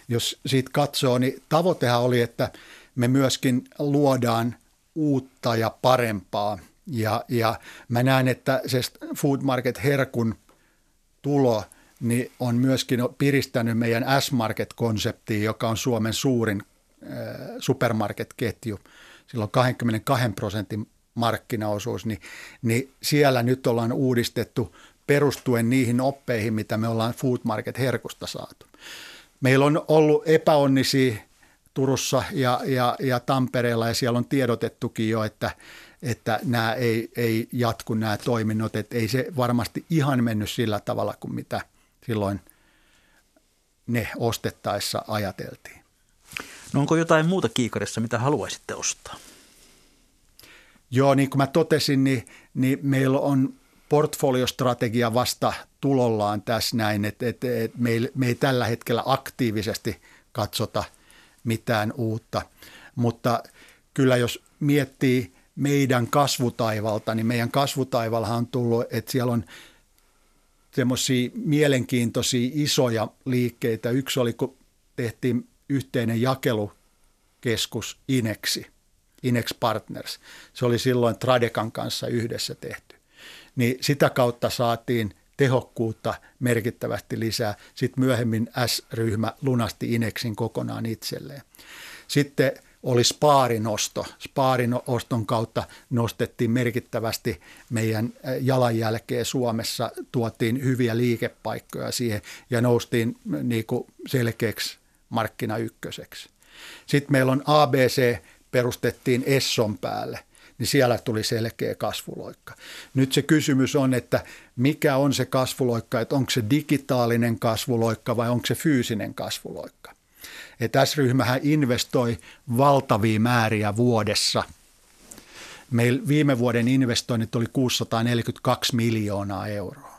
jos siitä katsoo, niin tavoitehan oli, että me myöskin luodaan uutta ja parempaa. Ja, ja mä näen, että se Food Market Herkun tulo niin on myöskin piristänyt meidän S-Market-konseptiin, joka on Suomen suurin äh, supermarket-ketju. Sillä on 22 prosentin markkinaosuus, niin, niin siellä nyt ollaan uudistettu perustuen niihin oppeihin, mitä me ollaan Food Market Herkusta saatu. Meillä on ollut epäonnisia Turussa ja, ja, ja Tampereella ja siellä on tiedotettukin jo, että, että nämä ei, ei jatku nämä toiminnot, että ei se varmasti ihan mennyt sillä tavalla kuin mitä silloin ne ostettaessa ajateltiin. No onko jotain muuta kiikarissa, mitä haluaisitte ostaa? Joo, niin kuin mä totesin, niin, niin meillä on portfoliostrategia vasta tulollaan tässä näin, että, että, että me, me ei tällä hetkellä aktiivisesti katsota mitään uutta, mutta kyllä jos miettii meidän kasvutaivalta, niin meidän kasvutaivallahan on tullut, että siellä on semmoisia mielenkiintoisia isoja liikkeitä. Yksi oli, kun tehtiin yhteinen jakelukeskus Ineksi, Inex Partners. Se oli silloin Tradekan kanssa yhdessä tehty. Niin sitä kautta saatiin tehokkuutta merkittävästi lisää. Sitten myöhemmin S-ryhmä lunasti Ineksin kokonaan itselleen. Sitten oli spaarinosto. Spaarinoston kautta nostettiin merkittävästi meidän jalanjälkeä Suomessa, tuotiin hyviä liikepaikkoja siihen ja noustiin niin kuin selkeäksi markkina ykköseksi. Sitten meillä on ABC, perustettiin Esson päälle, niin siellä tuli selkeä kasvuloikka. Nyt se kysymys on, että mikä on se kasvuloikka, että onko se digitaalinen kasvuloikka vai onko se fyysinen kasvuloikka. Että S-ryhmähän investoi valtavia määriä vuodessa. Meillä viime vuoden investoinnit oli 642 miljoonaa euroa.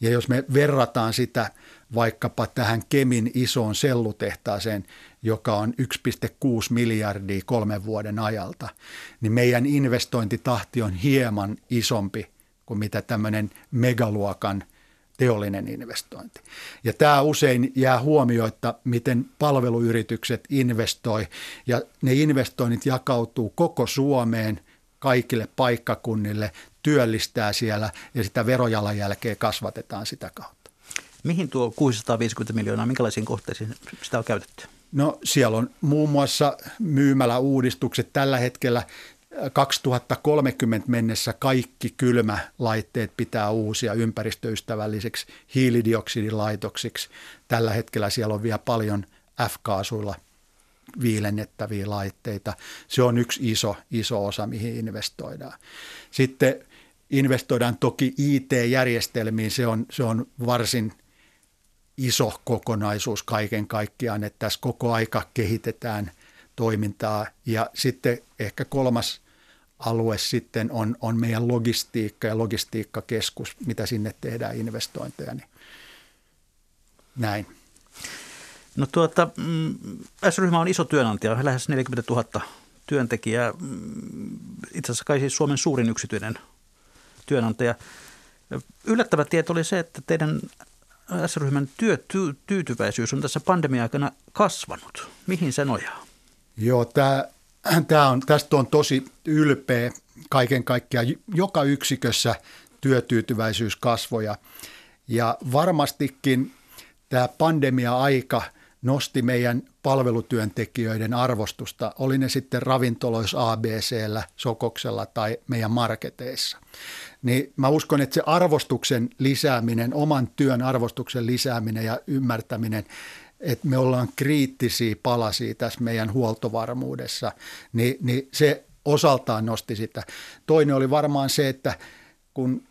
Ja jos me verrataan sitä vaikkapa tähän Kemin isoon sellutehtaaseen, joka on 1,6 miljardia kolmen vuoden ajalta, niin meidän investointitahti on hieman isompi kuin mitä tämmöinen megaluokan teollinen investointi. Ja tämä usein jää huomioitta, miten palveluyritykset investoi ja ne investoinnit jakautuu koko Suomeen kaikille paikkakunnille, työllistää siellä ja sitä verojalanjälkeä kasvatetaan sitä kautta. Mihin tuo 650 miljoonaa, minkälaisiin kohteisiin sitä on käytetty? No siellä on muun muassa myymäläuudistukset. Tällä hetkellä 2030 mennessä kaikki kylmälaitteet pitää uusia ympäristöystävälliseksi hiilidioksidilaitoksiksi. Tällä hetkellä siellä on vielä paljon F-kaasuilla viilennettäviä laitteita. Se on yksi iso, iso osa, mihin investoidaan. Sitten investoidaan toki IT-järjestelmiin. Se on, se on varsin iso kokonaisuus kaiken kaikkiaan, että tässä koko aika kehitetään toimintaa. Ja sitten ehkä kolmas alue sitten on, on meidän logistiikka ja logistiikkakeskus, mitä sinne tehdään investointeja. Niin näin. No tuota, mm, S-ryhmä on iso työnantaja, lähes 40 000 työntekijää. Mm, itse asiassa kai siis Suomen suurin yksityinen työnantaja. Yllättävä tieto oli se, että teidän S-ryhmän työtyytyväisyys on tässä pandemia-aikana kasvanut. Mihin se nojaa? Joo, tämä, tämä on, tästä on tosi ylpeä kaiken kaikkiaan. Joka yksikössä työtyytyväisyys kasvoja. Ja varmastikin tämä pandemia-aika nosti meidän palvelutyöntekijöiden arvostusta, oli ne sitten ravintoloissa ABCllä, Sokoksella tai meidän marketeissa niin mä uskon, että se arvostuksen lisääminen, oman työn arvostuksen lisääminen ja ymmärtäminen, että me ollaan kriittisiä palasia tässä meidän huoltovarmuudessa, niin, niin se osaltaan nosti sitä. Toinen oli varmaan se, että kun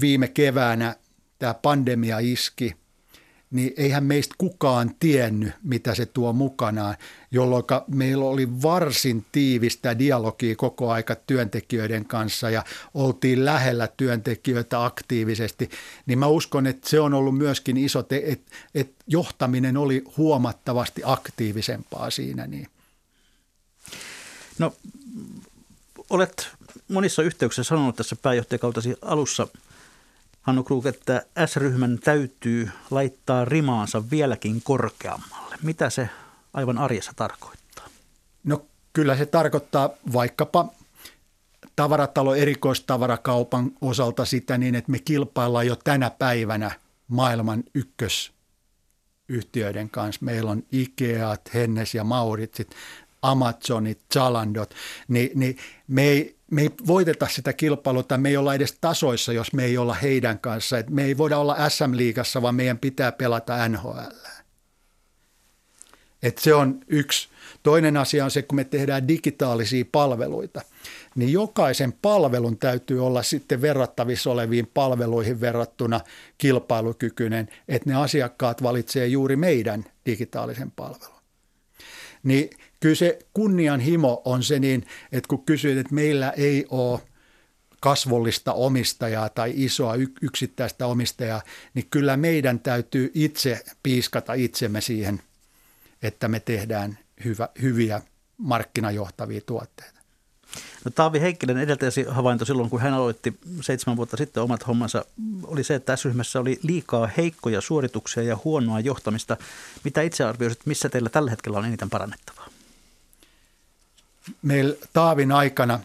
viime keväänä tämä pandemia iski, niin eihän meistä kukaan tiennyt, mitä se tuo mukanaan, jolloin meillä oli varsin tiivistä dialogia koko aika työntekijöiden kanssa ja oltiin lähellä työntekijöitä aktiivisesti, niin mä uskon, että se on ollut myöskin iso, te- että et johtaminen oli huomattavasti aktiivisempaa siinä. Niin. No, olet monissa yhteyksissä sanonut tässä pääjohtajakautasi alussa – Hannu Krug, että S-ryhmän täytyy laittaa rimaansa vieläkin korkeammalle. Mitä se aivan arjessa tarkoittaa? No kyllä se tarkoittaa vaikkapa tavaratalo erikoistavarakaupan osalta sitä niin, että me kilpaillaan jo tänä päivänä maailman ykkösyhtiöiden kanssa. Meillä on Ikeat, Hennes ja Mauritsit, Amazonit, Zalandot, niin, niin me ei me ei voiteta sitä kilpailua tai me ei olla edes tasoissa, jos me ei olla heidän kanssa. Et me ei voida olla SM-liigassa, vaan meidän pitää pelata NHL. Et se on yksi. Toinen asia on se, kun me tehdään digitaalisia palveluita, niin jokaisen palvelun täytyy olla sitten verrattavissa oleviin palveluihin verrattuna kilpailukykyinen, että ne asiakkaat valitsee juuri meidän digitaalisen palvelun. Niin kyllä se kunnianhimo on se niin, että kun kysyit, että meillä ei ole kasvollista omistajaa tai isoa yksittäistä omistajaa, niin kyllä meidän täytyy itse piiskata itsemme siihen, että me tehdään hyvä, hyviä markkinajohtavia tuotteita. No, Taavi Heikkinen edeltäjäsi havainto silloin, kun hän aloitti seitsemän vuotta sitten omat hommansa, oli se, että tässä ryhmässä oli liikaa heikkoja suorituksia ja huonoa johtamista. Mitä itse arvioisit, missä teillä tällä hetkellä on eniten parannettavaa? Meillä Taavin aikana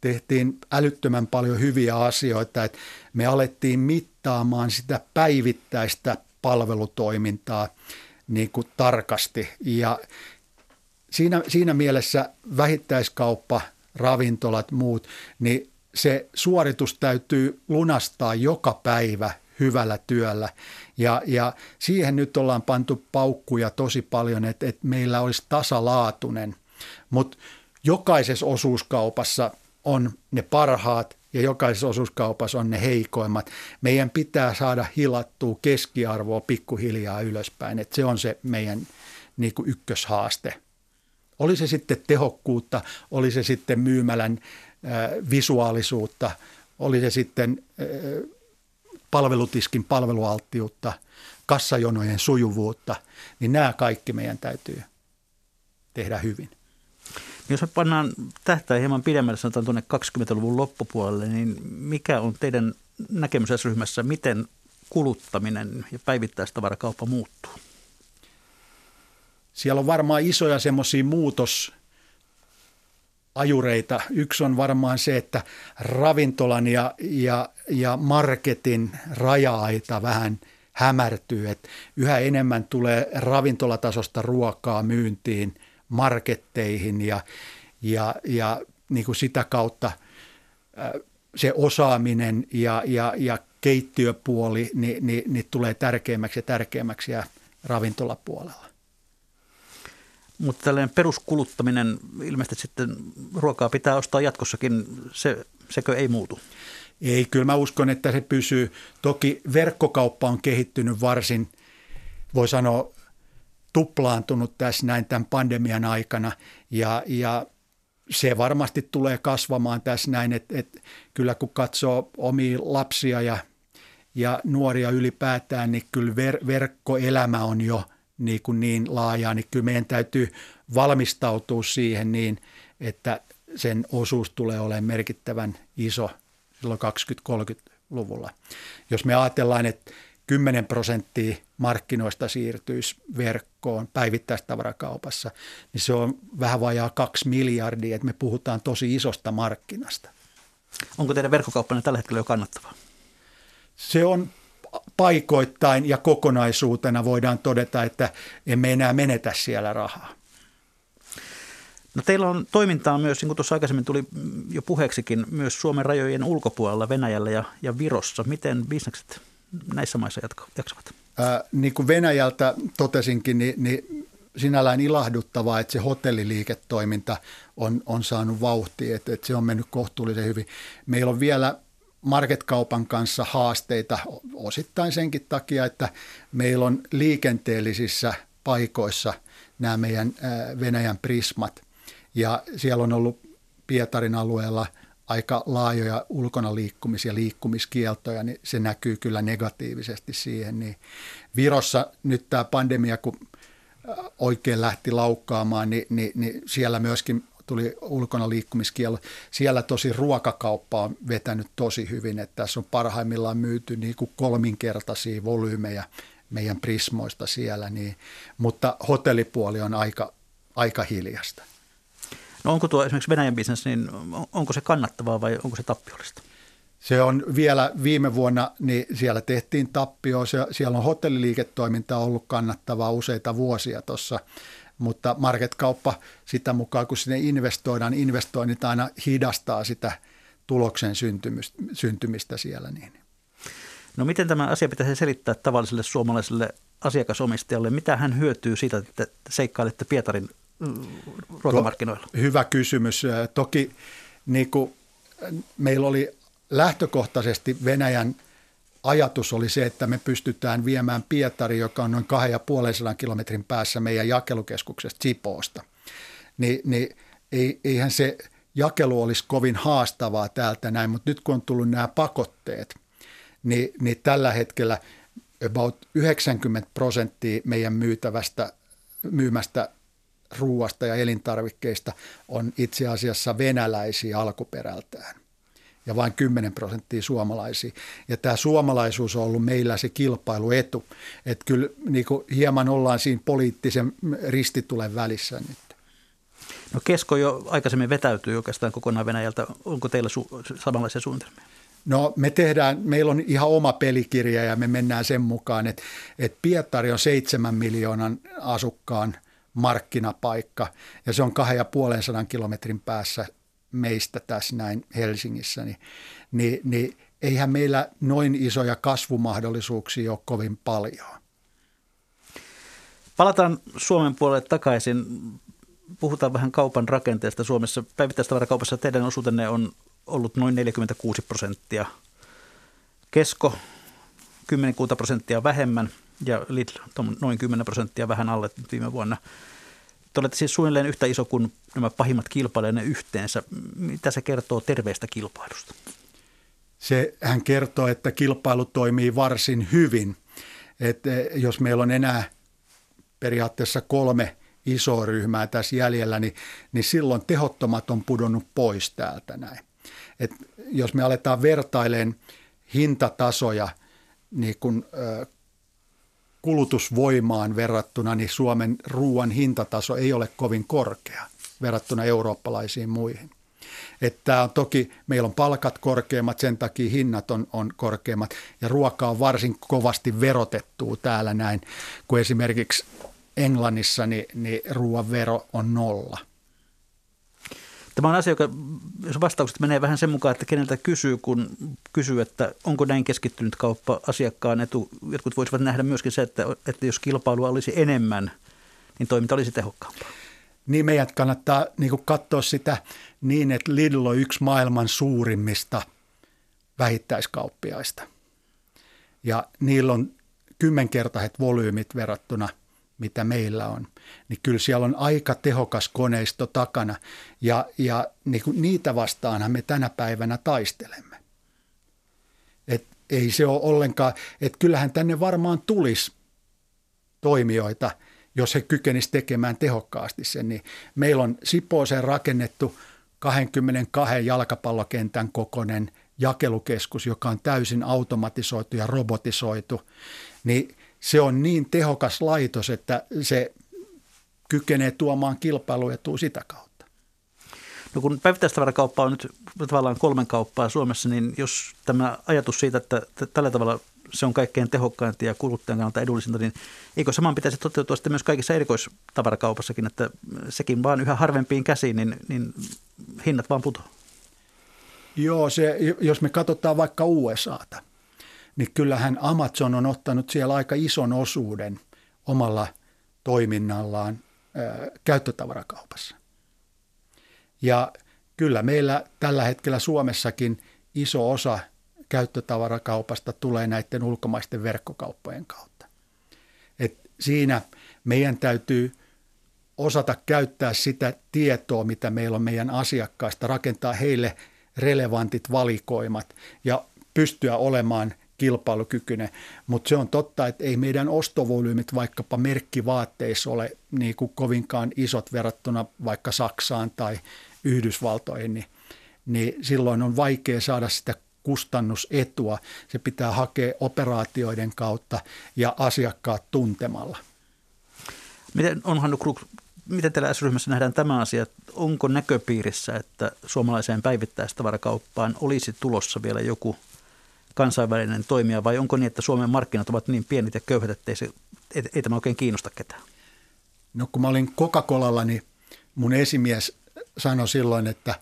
tehtiin älyttömän paljon hyviä asioita, että me alettiin mittaamaan sitä päivittäistä palvelutoimintaa niin kuin tarkasti ja siinä, siinä mielessä vähittäiskauppa, ravintolat, muut, niin se suoritus täytyy lunastaa joka päivä hyvällä työllä. Ja, ja siihen nyt ollaan pantu paukkuja tosi paljon, että, että meillä olisi tasalaatuinen. Mutta jokaisessa osuuskaupassa on ne parhaat ja jokaisessa osuuskaupassa on ne heikoimmat. Meidän pitää saada hilattua keskiarvoa pikkuhiljaa ylöspäin. Et se on se meidän niin kuin ykköshaaste. Oli se sitten tehokkuutta, oli se sitten myymälän visuaalisuutta, oli se sitten palvelutiskin palvelualttiutta, kassajonojen sujuvuutta, niin nämä kaikki meidän täytyy tehdä hyvin. Jos me pannaan tähtää hieman pidemmälle, sanotaan tuonne 20-luvun loppupuolelle, niin mikä on teidän näkemys ryhmässä, miten kuluttaminen ja päivittäistavarakauppa muuttuu? Siellä on varmaan isoja semmoisia muutos ajureita. Yksi on varmaan se, että ravintolan ja, ja, ja marketin raja-aita vähän hämärtyy. Että yhä enemmän tulee ravintolatasosta ruokaa myyntiin marketteihin ja, ja, ja niin kuin sitä kautta se osaaminen ja, ja, ja keittiöpuoli niin, niin, niin tulee tärkeämmäksi ja tärkeämmäksi ja ravintolapuolella. Mutta tällainen peruskuluttaminen, ilmeisesti sitten ruokaa pitää ostaa jatkossakin, se, sekö ei muutu? Ei, kyllä mä uskon, että se pysyy. Toki verkkokauppa on kehittynyt varsin, voi sanoa, tuplaantunut tässä näin tämän pandemian aikana ja, ja se varmasti tulee kasvamaan tässä näin, että, että kyllä kun katsoo omia lapsia ja, ja nuoria ylipäätään, niin kyllä ver, verkkoelämä on jo – niin, kuin niin laajaa, niin kyllä meidän täytyy valmistautua siihen niin, että sen osuus tulee olemaan merkittävän iso silloin 20-30-luvulla. Jos me ajatellaan, että 10 prosenttia markkinoista siirtyisi verkkoon päivittäistavarakaupassa, niin se on vähän vajaa 2 miljardia, että me puhutaan tosi isosta markkinasta. Onko teidän verkkokauppanne tällä hetkellä jo kannattavaa? Se on paikoittain ja kokonaisuutena voidaan todeta, että emme enää menetä siellä rahaa. No teillä on toimintaa myös, niin kuin tuossa aikaisemmin tuli jo puheeksikin, myös Suomen rajojen ulkopuolella Venäjällä ja, ja Virossa. Miten bisnekset näissä maissa jaksavat? Ää, niin kuin Venäjältä totesinkin, niin, niin sinällään ilahduttavaa, että se hotelliliiketoiminta on, on saanut vauhtia, että, että se on mennyt kohtuullisen hyvin. Meillä on vielä marketkaupan kanssa haasteita osittain senkin takia, että meillä on liikenteellisissä paikoissa nämä meidän Venäjän prismat ja siellä on ollut Pietarin alueella aika laajoja ulkona liikkumis- ja liikkumiskieltoja, niin se näkyy kyllä negatiivisesti siihen. Niin Virossa nyt tämä pandemia, kun oikein lähti laukkaamaan, niin, niin, niin siellä myöskin tuli ulkona liikkumiskielo. Siellä tosi ruokakauppa on vetänyt tosi hyvin, että tässä on parhaimmillaan myyty niin kuin kolminkertaisia volyymeja meidän prismoista siellä, niin, mutta hotellipuoli on aika, aika hiljasta. No onko tuo esimerkiksi Venäjän bisnes, niin onko se kannattavaa vai onko se tappiollista? Se on vielä viime vuonna, niin siellä tehtiin tappio. Se, siellä on hotelliliiketoiminta ollut kannattavaa useita vuosia tuossa mutta marketkauppa sitä mukaan, kun sinne investoidaan, investoinnit aina hidastaa sitä tuloksen syntymistä, syntymistä siellä. Niin. No miten tämä asia pitäisi selittää tavalliselle suomalaiselle asiakasomistajalle? Mitä hän hyötyy siitä, että seikkailette Pietarin ruokamarkkinoilla? Tuo, hyvä kysymys. Toki niin kuin meillä oli lähtökohtaisesti Venäjän – ajatus oli se, että me pystytään viemään Pietari, joka on noin 2,5 kilometrin päässä meidän jakelukeskuksesta Sipoosta. Ni, niin eihän se jakelu olisi kovin haastavaa täältä näin, mutta nyt kun on tullut nämä pakotteet, niin, niin tällä hetkellä about 90 prosenttia meidän myytävästä, myymästä ruuasta ja elintarvikkeista on itse asiassa venäläisiä alkuperältään ja vain 10 prosenttia suomalaisia. Ja tämä suomalaisuus on ollut meillä se kilpailuetu. Että kyllä niin kuin hieman ollaan siinä poliittisen ristitulen välissä nyt. No Kesko jo aikaisemmin vetäytyy oikeastaan kokonaan Venäjältä. Onko teillä su- samanlaisia suunnitelmia? No me tehdään, meillä on ihan oma pelikirja ja me mennään sen mukaan, että, että Pietari on seitsemän miljoonan asukkaan markkinapaikka ja se on kahden ja puolen sadan kilometrin päässä meistä tässä näin Helsingissä, niin, niin, niin eihän meillä noin isoja kasvumahdollisuuksia ole kovin paljon. Palataan Suomen puolelle takaisin. Puhutaan vähän kaupan rakenteesta Suomessa. Päivittäistavarakaupassa teidän osuutenne on ollut noin 46 prosenttia. Kesko 10 prosenttia vähemmän ja Lidl noin 10 prosenttia vähän alle viime vuonna. Te olette siis suunnilleen yhtä iso kuin nämä pahimmat kilpailijanne yhteensä. Mitä se kertoo terveestä kilpailusta? Se, hän kertoo, että kilpailu toimii varsin hyvin. Että jos meillä on enää periaatteessa kolme isoa ryhmää tässä jäljellä, niin, niin silloin tehottomat on pudonnut pois täältä näin. Et jos me aletaan vertailemaan hintatasoja niin kun, kulutusvoimaan verrattuna, niin Suomen ruoan hintataso ei ole kovin korkea verrattuna eurooppalaisiin muihin. Että on toki, meillä on palkat korkeammat, sen takia hinnat on, on korkeammat ja ruoka on varsin kovasti verotettu täällä näin, kun esimerkiksi Englannissa niin, niin ruoan vero on nolla – Tämä on asia, joka, jos vastaukset menee vähän sen mukaan, että keneltä kysyy, kun kysyy, että onko näin keskittynyt kauppa asiakkaan etu. Jotkut voisivat nähdä myöskin se, että, että jos kilpailua olisi enemmän, niin toiminta olisi tehokkaampaa. Niin meidän kannattaa niin katsoa sitä niin, että Lidl on yksi maailman suurimmista vähittäiskauppiaista. Ja niillä on kymmenkertaiset volyymit verrattuna – mitä meillä on, niin kyllä siellä on aika tehokas koneisto takana ja, ja niin kuin niitä vastaanhan me tänä päivänä taistelemme. Et ei se ole ollenkaan, että kyllähän tänne varmaan tulisi toimijoita, jos he kykenisivät tekemään tehokkaasti sen. Niin meillä on Sipooseen rakennettu 22 jalkapallokentän kokoinen jakelukeskus, joka on täysin automatisoitu ja robotisoitu, niin se on niin tehokas laitos, että se kykenee tuomaan kilpailuetua sitä kautta. No kun päivittäistavarakauppa on nyt tavallaan kolmen kauppaa Suomessa, niin jos tämä ajatus siitä, että tällä tavalla se on kaikkein tehokkainta ja kuluttajan kannalta edullisinta, niin eikö saman pitäisi toteutua sitten myös kaikissa erikoistavarakaupassakin, että sekin vaan yhä harvempiin käsiin, niin, niin hinnat vaan putoaa? Joo, se, jos me katsotaan vaikka USAta, niin kyllähän Amazon on ottanut siellä aika ison osuuden omalla toiminnallaan käyttötavarakaupassa. Ja kyllä meillä tällä hetkellä Suomessakin iso osa käyttötavarakaupasta tulee näiden ulkomaisten verkkokauppojen kautta. Et siinä meidän täytyy osata käyttää sitä tietoa, mitä meillä on meidän asiakkaista, rakentaa heille relevantit valikoimat ja pystyä olemaan kilpailukykyinen, mutta se on totta, että ei meidän ostovolyymit vaikkapa merkkivaatteissa ole niin kuin kovinkaan isot verrattuna vaikka Saksaan tai Yhdysvaltoihin, niin, niin silloin on vaikea saada sitä kustannusetua. Se pitää hakea operaatioiden kautta ja asiakkaat tuntemalla. Miten on Hannu Kruk, miten teillä S-ryhmässä nähdään tämä asia? Onko näköpiirissä, että suomalaiseen päivittäistavarakauppaan olisi tulossa vielä joku – kansainvälinen toimija vai onko niin, että Suomen markkinat ovat niin pienet ja köyhät, että ei, se, ei, ei tämä oikein kiinnosta ketään? No kun mä olin Coca-Colalla, niin mun esimies sanoi silloin, että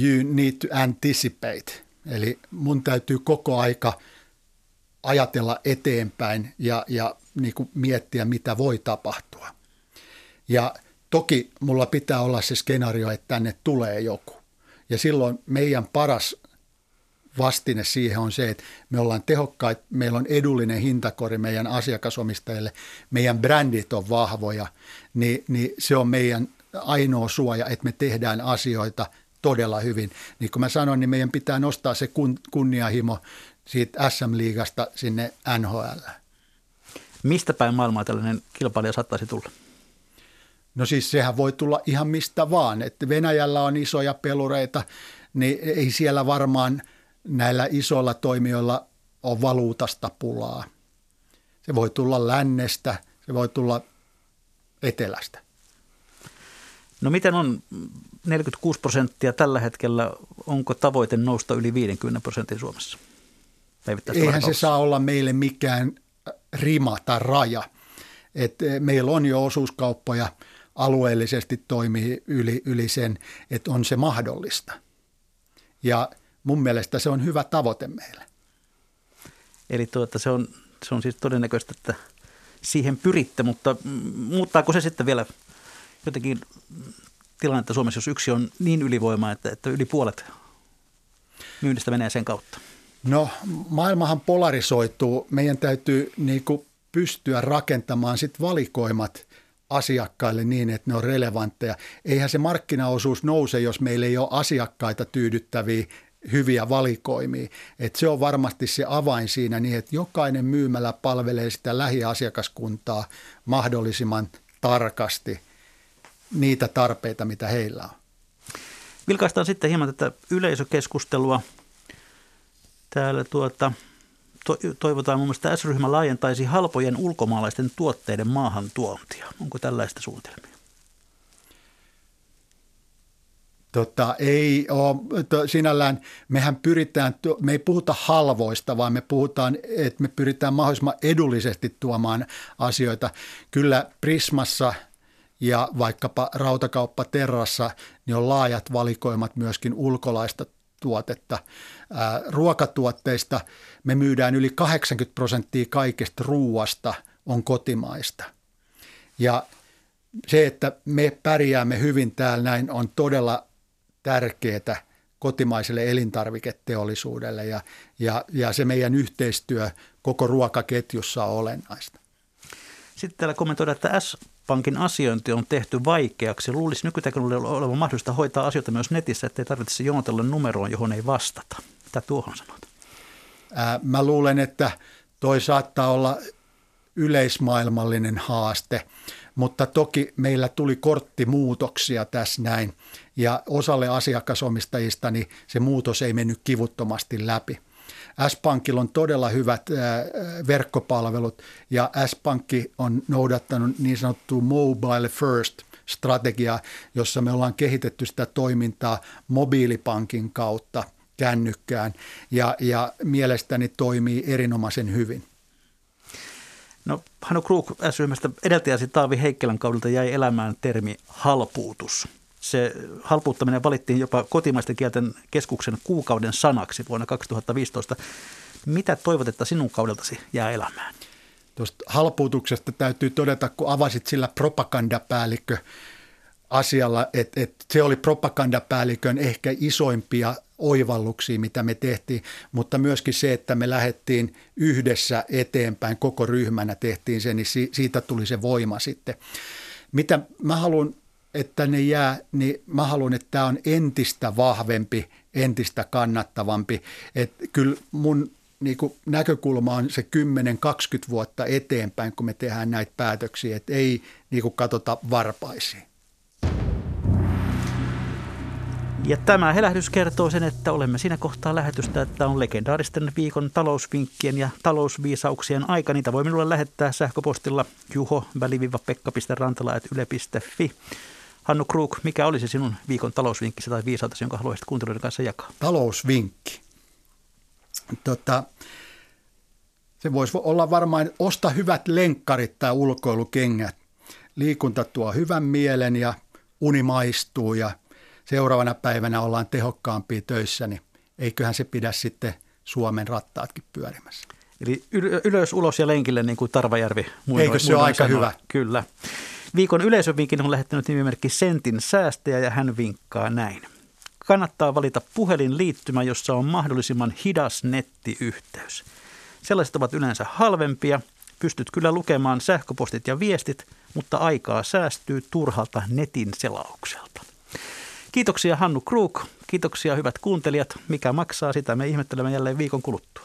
you need to anticipate. Eli mun täytyy koko aika ajatella eteenpäin ja, ja niin kuin miettiä, mitä voi tapahtua. Ja toki mulla pitää olla se skenaario, että tänne tulee joku. Ja silloin meidän paras vastine siihen on se, että me ollaan tehokkaita, meillä on edullinen hintakori meidän asiakasomistajille, meidän brändit on vahvoja, niin, niin se on meidän ainoa suoja, että me tehdään asioita todella hyvin. Niin kuin mä sanoin, niin meidän pitää nostaa se kun, kunnianhimo siitä SM-liigasta sinne NHL. Mistä päin maailmaa tällainen kilpailija saattaisi tulla? No siis sehän voi tulla ihan mistä vaan. Että Venäjällä on isoja pelureita, niin ei siellä varmaan näillä isoilla toimijoilla ole valuutasta pulaa. Se voi tulla lännestä, se voi tulla etelästä. No miten on 46 prosenttia tällä hetkellä, onko tavoite nousta yli 50 prosentin Suomessa? Eihän se saa olla meille mikään rima tai raja. Et eh, meillä on jo osuuskauppoja alueellisesti toimii yli, yli sen, että on se mahdollista. Ja mun mielestä se on hyvä tavoite meille. Eli tuota, se, on, se on siis todennäköistä, että siihen pyritte, mutta muuttaako se sitten vielä jotenkin tilannetta Suomessa, jos yksi on niin ylivoima, että, että yli puolet myynnistä menee sen kautta? No maailmahan polarisoituu. Meidän täytyy niin kuin pystyä rakentamaan sit valikoimat asiakkaille niin, että ne on relevantteja. Eihän se markkinaosuus nouse, jos meillä ei ole asiakkaita tyydyttäviä hyviä valikoimia. Et se on varmasti se avain siinä niin, että jokainen myymällä palvelee sitä lähiasiakaskuntaa mahdollisimman tarkasti niitä tarpeita, mitä heillä on. Vilkaistaan sitten hieman tätä yleisökeskustelua. Täällä tuota, to, toivotaan muun muassa, että S-ryhmä laajentaisi halpojen ulkomaalaisten tuotteiden maahantuontia. Onko tällaista suunnitelmia? Tota, ei ole, to, sinällään mehän pyritään, me ei puhuta halvoista, vaan me puhutaan, että me pyritään mahdollisimman edullisesti tuomaan asioita. Kyllä Prismassa ja vaikkapa rautakauppa Terrassa, niin on laajat valikoimat myöskin ulkolaista tuotetta. Ää, ruokatuotteista me myydään yli 80 prosenttia kaikesta ruuasta on kotimaista. Ja se, että me pärjäämme hyvin täällä näin, on todella tärkeää kotimaiselle elintarviketeollisuudelle ja, ja, ja se meidän yhteistyö koko ruokaketjussa on olennaista. Sitten täällä kommentoidaan, että S-Pankin asiointi on tehty vaikeaksi. Luulisi nykyteknologialla olevan mahdollista hoitaa asioita myös netissä, ettei tarvitse jonotella numeroon, johon ei vastata. Mitä tuohon sanot? Ää, mä luulen, että toi saattaa olla yleismaailmallinen haaste, mutta toki meillä tuli korttimuutoksia tässä näin ja osalle asiakasomistajista niin se muutos ei mennyt kivuttomasti läpi. S-Pankilla on todella hyvät verkkopalvelut ja S-Pankki on noudattanut niin sanottua mobile first strategiaa, jossa me ollaan kehitetty sitä toimintaa mobiilipankin kautta kännykkään ja, ja mielestäni toimii erinomaisen hyvin. No Hannu Krug S-ryhmästä edeltäjäsi Taavi Heikkelän kaudelta jäi elämään termi halpuutus. Se halpuuttaminen valittiin jopa kotimaisten kielten keskuksen kuukauden sanaksi vuonna 2015. Mitä toivot, että sinun kaudeltasi jää elämään? Tuosta halpuutuksesta täytyy todeta, kun avasit sillä propagandapäällikkö asialla, että, että se oli propagandapäällikön ehkä isoimpia oivalluksia, mitä me tehtiin, mutta myöskin se, että me lähdettiin yhdessä eteenpäin, koko ryhmänä tehtiin se, niin siitä tuli se voima sitten. Mitä mä haluan, että ne jää, niin mä haluan, että tämä on entistä vahvempi, entistä kannattavampi. Että kyllä mun niin kuin näkökulma on se 10-20 vuotta eteenpäin, kun me tehdään näitä päätöksiä, että ei niin kuin katsota varpaisiin. Ja tämä helähdys kertoo sen, että olemme siinä kohtaa lähetystä, että on legendaaristen viikon talousvinkkien ja talousviisauksien aika. Niitä voi minulle lähettää sähköpostilla juho pekka.rantala.yle.fi. Hannu Krug, mikä olisi sinun viikon talousvinkkisi tai viisautesi, jonka haluaisit kuuntelijoiden kanssa jakaa? Talousvinkki. Tota, se voisi olla varmaan, osta hyvät lenkkarit tai ulkoilukengät. Liikunta tuo hyvän mielen ja uni maistuu ja – seuraavana päivänä ollaan tehokkaampia töissä, niin eiköhän se pidä sitten Suomen rattaatkin pyörimässä. Eli ylös, ulos ja lenkille, niin kuin Tarvajärvi muinoin, Eikö se ole aika sanoo. hyvä? Kyllä. Viikon yleisövinkin on lähettänyt nimimerkki Sentin säästäjä ja hän vinkkaa näin. Kannattaa valita puhelinliittymä, jossa on mahdollisimman hidas nettiyhteys. Sellaiset ovat yleensä halvempia. Pystyt kyllä lukemaan sähköpostit ja viestit, mutta aikaa säästyy turhalta netin selaukselta. Kiitoksia Hannu Krug, kiitoksia hyvät kuuntelijat. Mikä maksaa, sitä me ihmettelemme jälleen viikon kuluttua.